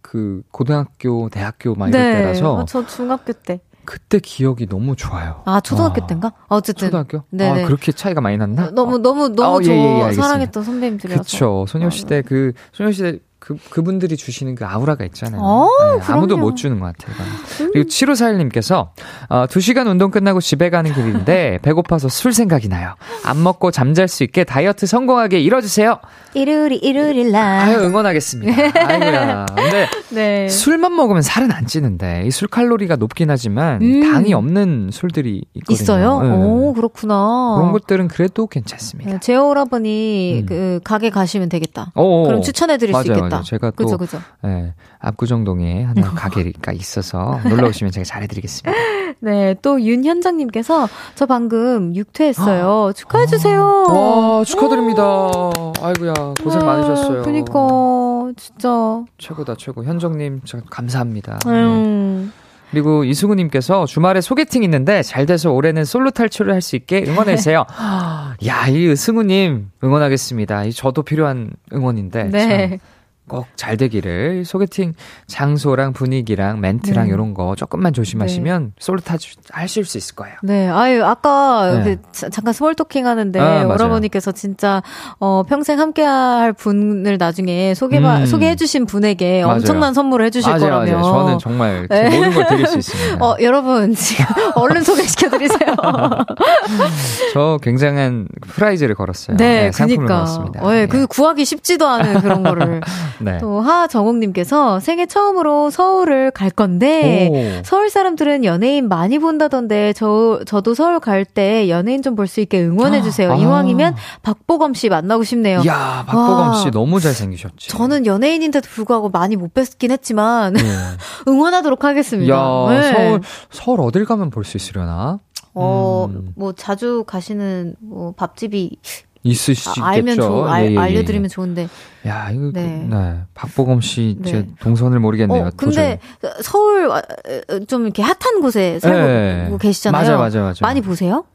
그 고등학교, 대학교 막 이럴 때라서 어, 저 중학교 때. 그때 기억이 너무 좋아요. 아, 초등학교 와. 때인가? 어쨌든. 초등학교? 네네. 아, 그렇게 차이가 많이 났나? 너무, 너무, 너무 어, 저 예, 예, 예. 사랑했던 선배님들이라서. 그쵸. 소녀시대 그, 소녀시대 그, 그분들이 주시는 그 아우라가 있잖아요. 어, 네, 아무도. 못 주는 것 같아요. 이건. 그리고 7541님께서, 어, 2시간 운동 끝나고 집에 가는 길인데, 배고파서 술 생각이 나요. 안 먹고 잠잘 수 있게 다이어트 성공하게 이뤄주세요. 이루리, 이루리라. 아유, 응원하겠습니다. 아이고야. 근데, 네. 술만 먹으면 살은 안 찌는데, 이 술 칼로리가 높긴 하지만, 음. 당이 없는 술들이 있거든요. 있어요? 네. 오, 그렇구나. 그런 것들은 그래도 괜찮습니다. 네, 제오 오라버니 음. 그 가게 가시면 되겠다. 오, 그럼 추천해드릴 수 맞아요, 있겠다. 맞아요. 제가 또 그죠, 그죠. 예, 압구정동에 하나 가게가 있어서 놀러 오시면 제가 잘해드리겠습니다. 네, 또 윤현정님께서 저 방금 육퇴했어요. 축하해 주세요. 와 축하드립니다. 아이고야 고생 많으셨어요. 그니까, 진짜. 최고다 최고. 현정님 저 감사합니다. 네. 음. 그리고 이수구님께서 주말에 소개팅 있는데 잘 돼서 올해는 솔로 탈출을 할 수 있게 응원해주세요. 야, 이 승우님 응원하겠습니다. 이 저도 필요한 응원인데. 네. 꼭 잘 되기를 소개팅 장소랑 분위기랑 멘트랑 네. 이런 거 조금만 조심하시면 솔로 탈출 하실 수 있을 거예요. 네, 아유, 아까 네. 그 자- 잠깐 small talking 하는데, 아. 오라버니께서 진짜, 어, 평생 함께 할 분을 나중에 소개, 음. 소개해주신 분에게 맞아요. 엄청난 선물을 해주실 맞아요, 거라며. 맞아요. 저는 정말 제 네. 모든 걸 드릴 수 있습니다. 어, 여러분, 지금 얼른 소개시켜드리세요. 저 굉장한 prize를 걸었어요. 네, 상품을 그니까. 걸었습니다. 어, 예, 예. 그 구하기 쉽지도 않은 그런 거를. 네. 또 하정옥님께서 생애 처음으로 서울을 갈 건데 오. 서울 사람들은 연예인 많이 본다던데 저 저도 서울 갈 때 연예인 좀 볼 수 있게 응원해 주세요. 아. 이왕이면 박보검 씨 만나고 싶네요. 이야, 박보검 와. 씨 너무 잘 생기셨지. 저는 연예인인데도 불구하고 많이 못 뵀긴 했지만 예. 응원하도록 하겠습니다. 야, 네. 서울, 서울 어딜 가면 볼 수 있으려나? 어, 음. 뭐 자주 가시는 뭐 밥집이 있으시겠죠. 아, 알면 좋 예, 알, 예, 예. 알려드리면 좋은데. 야, 이거, 네. 네. 박보검 씨, 제 네. 동선을 모르겠네요. 어, 근데 서울 어, 어, 좀 이렇게 핫한 곳에 살고 네. 계시잖아요. 맞아요, 맞아요, 맞아요. 많이 보세요?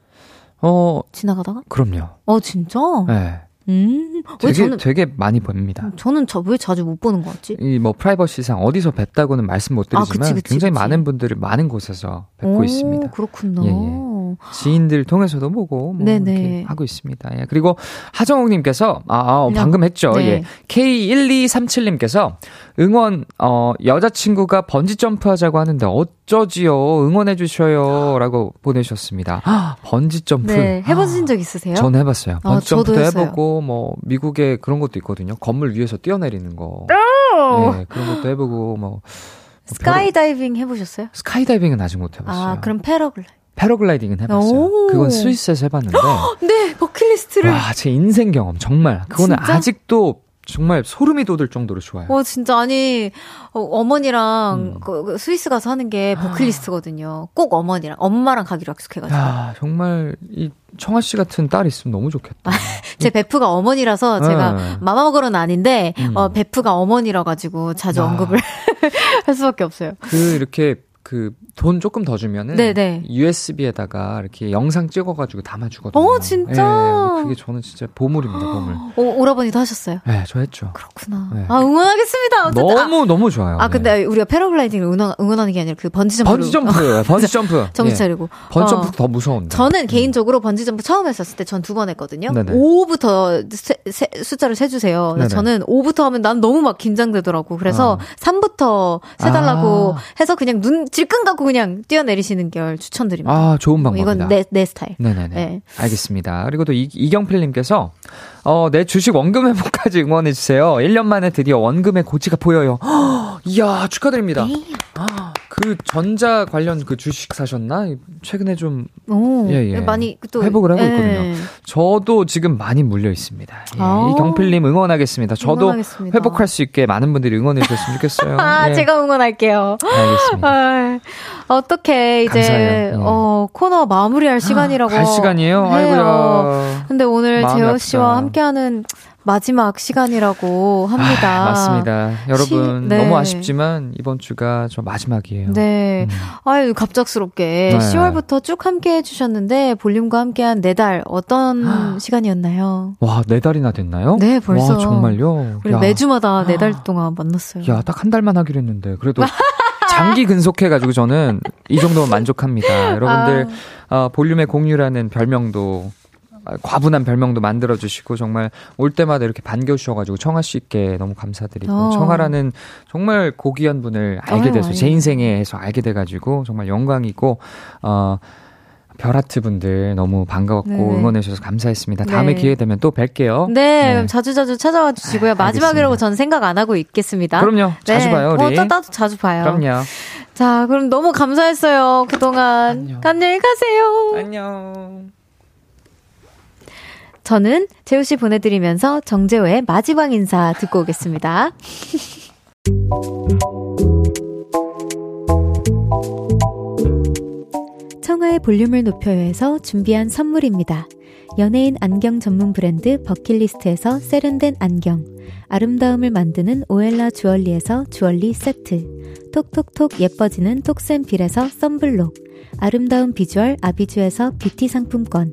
어, 지나가다가? 그럼요. 어, 진짜? 네. 음. 왜 되게, 저는 되게 많이 봅니다. 저는 저 왜 자주 못 보는 것 같지? 이 뭐 프라이버시상 어디서 뵙다고는 말씀 못 아, 드리지만 그치, 그치, 굉장히 그치. 많은 분들을 많은 곳에서 뵙고 오, 있습니다. 그렇구나. 예, 예. 지인들 통해서도 보고 뭐 네네. 이렇게 하고 있습니다. 예. 그리고 하정욱님께서 아, 아 어, 방금 했죠. 네. 예. K1237님께서 응원 어 여자친구가 번지 점프 하자고 하는데 어쩌지요 응원해 주셔요라고 보내주셨습니다. 아, 번지 점프. 네, 해보신 적 있으세요? 전 해봤어요. 아, 번지 점프도. 해보고 뭐 미국에 그런 것도 있거든요. 건물 위에서 뛰어내리는 거. 네, 그런 것도 해보고 뭐 스카이다이빙 해보셨어요? 스카이다이빙은 아직 못 해봤어요. 아, 그럼 패러글라이. 패러글라이딩은 해봤어요. 오. 그건 스위스에서 해봤는데 네, 버킷리스트를. 와 제 인생 경험 정말 그거는 진짜? 아직도 정말 소름이 돋을 정도로 좋아요. 와, 진짜, 아니, 어, 머니랑 음. 그, 그 스위스 가서 하는 게 버킷리스트거든요. 꼭 어머니랑, 엄마랑 가기로 약속해가지고. 야 정말 이 청아 씨 같은 딸 있으면 너무 좋겠다. 제 베프가 어머니라서 제가 네. 마마걸은 아닌데, 음. 어, 베프가 어머니라 가지고 자주 아. 언급을 할 수밖에 없어요. 그 이렇게 그 돈 조금 더 주면은 네네. USB에다가 이렇게 영상 찍어가지고 담아주거든요. 어, 진짜? 예, 그게 저는 진짜 보물입니다, 보물. 오, 오라버니도 하셨어요. 네, 저 했죠. 그렇구나. 네. 아, 응원하겠습니다. 어쨌든. 아, 너무 너무 좋아요. 아, 네. 근데 우리가 패러글라이딩을 응원, 응원하는 게 아니라 그 번지 점프. 번지 점프, 번지 점프. 정신 예. 차리고. 번지 어. 점프 더 무서운데. 저는 개인적으로 번지 점프 처음 했었을 때 전 두 번 했거든요. 네네. 5부터 세, 세- 숫자를 세주세요. 저는 5부터 하면 난 너무 막 긴장되더라고. 그래서 어. 3부터 세달라고 아. 해서 그냥 눈 질끈 감고 그냥 뛰어내리시는 걸 추천드립니다. 아, 좋은 방법이다. 이건 내, 내 스타일. 네네네. 네. 알겠습니다. 그리고 또 이, 이경필님께서, 어, 내 주식 원금 회복까지 응원해주세요. 1년 만에 드디어 원금의 고치가 보여요. 헉, 이야, 축하드립니다. 네. 아, 그 전자 관련 그 주식 사셨나? 최근에 좀 오, 예, 예. 많이 또 회복을 하고 예. 있거든요. 저도 지금 많이 물려 있습니다. 예, 아. 이경필님 응원하겠습니다. 저도 응원하겠습니다. 회복할 수 있게 많은 분들이 응원해 주셨으면 좋겠어요. 아, 예, 제가 응원할게요. 알겠습니다. 아, 어떻게 이제 감사해요. 예. 어 코너 마무리할 시간이라고 갈 시간이에요? 해요. 아이고야. 근데 오늘 재호. 씨와 함께 하는 마지막 시간이라고 합니다. 아, 맞습니다. 여러분 시- 네. 너무 아쉽지만 이번 주가 저 마지막이에요. 네. 음. 아유, 갑작스럽게 네. 10월부터 쭉 함께 해주셨는데, 볼륨과 함께한 네 달, 어떤 시간이었나요? 와, 네 달이나 됐나요? 네, 벌써. 와, 정말요? 우리 야, 매주마다 네 달 동안 만났어요. 야, 딱 한 달만 하기로 했는데. 그래도 장기 근속해가지고 저는 이 정도면 만족합니다. 여러분들, 아. 어, 볼륨의 공유라는 별명도 아, 과분한 별명도 만들어주시고 정말 올 때마다 이렇게 반겨주셔가지고 청아 씨께 너무 감사드리고 어. 청아라는 정말 고귀한 분을 알게 돼서 제 아유. 인생에서 알게 돼가지고 정말 영광이고 어 별하트 분들 너무 반가웠고 네네. 응원해주셔서 감사했습니다. 다음에 네. 기회 되면 또 뵐게요. 네, 네. 자주자주 찾아와 주시고요. 아, 마지막이라고. 전 생각 안 하고 있겠습니다. 그럼요. 자주 네. 봐요, 우리. 어, 또 나도 자주 봐요. 그럼요. 자, 그럼 너무 감사했어요. 그동안. 안녕. 안녕히 가세요. 안녕. 저는 재우 씨 보내드리면서 정재호의 마지막 인사 듣고 오겠습니다. 청하의 볼륨을 높여요에서 준비한 선물입니다. 연예인 안경 전문 브랜드 버킷리스트에서 세련된 안경, 아름다움을 만드는 오엘라 주얼리에서 주얼리 세트, 톡톡톡 예뻐지는 톡센필에서 썬블록, 아름다운 비주얼 아비주에서 뷰티 상품권,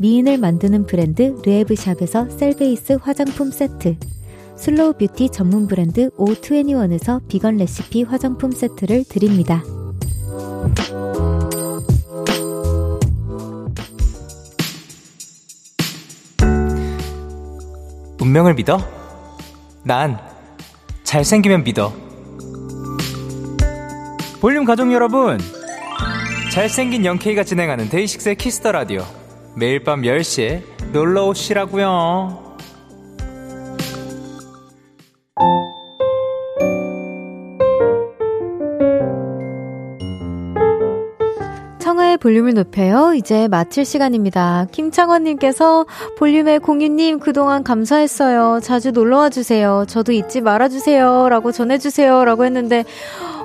미인을 만드는 브랜드 르에브샵에서 셀베이스 화장품 세트, 슬로우 뷰티 전문 브랜드 O21에서 비건 레시피 화장품 세트를 드립니다. 운명을 믿어? 난 잘생기면 믿어. 볼륨 가족 여러분, 잘생긴 영케이가 진행하는 데이식스의 키스터 라디오. 매일 밤 10시에 놀러 오시라고요. 청하의 볼륨을 높여요. 이제 마칠 시간입니다. 김창원님께서 볼륨의 공유님 그동안 감사했어요. 자주 놀러와 주세요. 저도 잊지 말아주세요. 라고 전해주세요. 라고 했는데,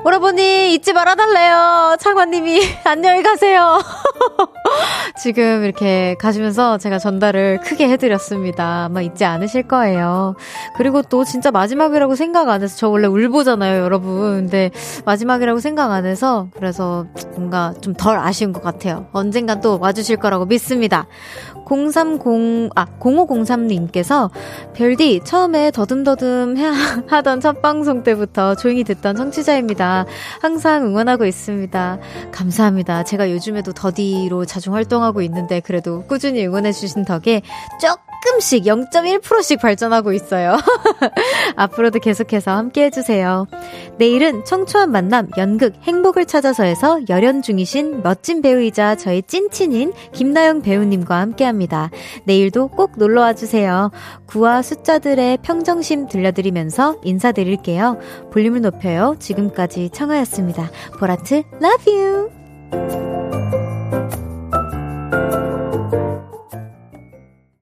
오라버니 잊지 말아달래요. 창원님이 안녕히 가세요. 지금 이렇게 가시면서 제가 전달을 크게 해드렸습니다. 아마 잊지 않으실 거예요. 그리고 또 진짜 마지막이라고 생각 안 해서 저 원래 울보잖아요, 여러분. 근데 마지막이라고 생각 안 해서 그래서 뭔가 좀 덜 아쉬운 것 같아요. 언젠간 또 와주실 거라고 믿습니다. 030, 아, 0503님께서 별디 처음에 더듬더듬 해- 하던 첫 방송 때부터 조용히 듣던 청취자입니다. 항상 응원하고 있습니다. 감사합니다. 제가 요즘에도 더디로 자주 활동하고 있는데 그래도 꾸준히 응원해주신 덕에 조금씩 0.1%씩 발전하고 있어요. 앞으로도 계속해서 함께 해주세요. 내일은 청초한 만남 연극 행복을 찾아서에서 열연 중이신 멋진 배우이자 저의 찐친인 김나영 배우님과 함께합니다. 내일도 꼭 놀러와 주세요. 구와 숫자들의 평정심 들려드리면서 인사드릴게요. 볼륨을 높여요. 지금까지 청하였습니다. 보라트 love you.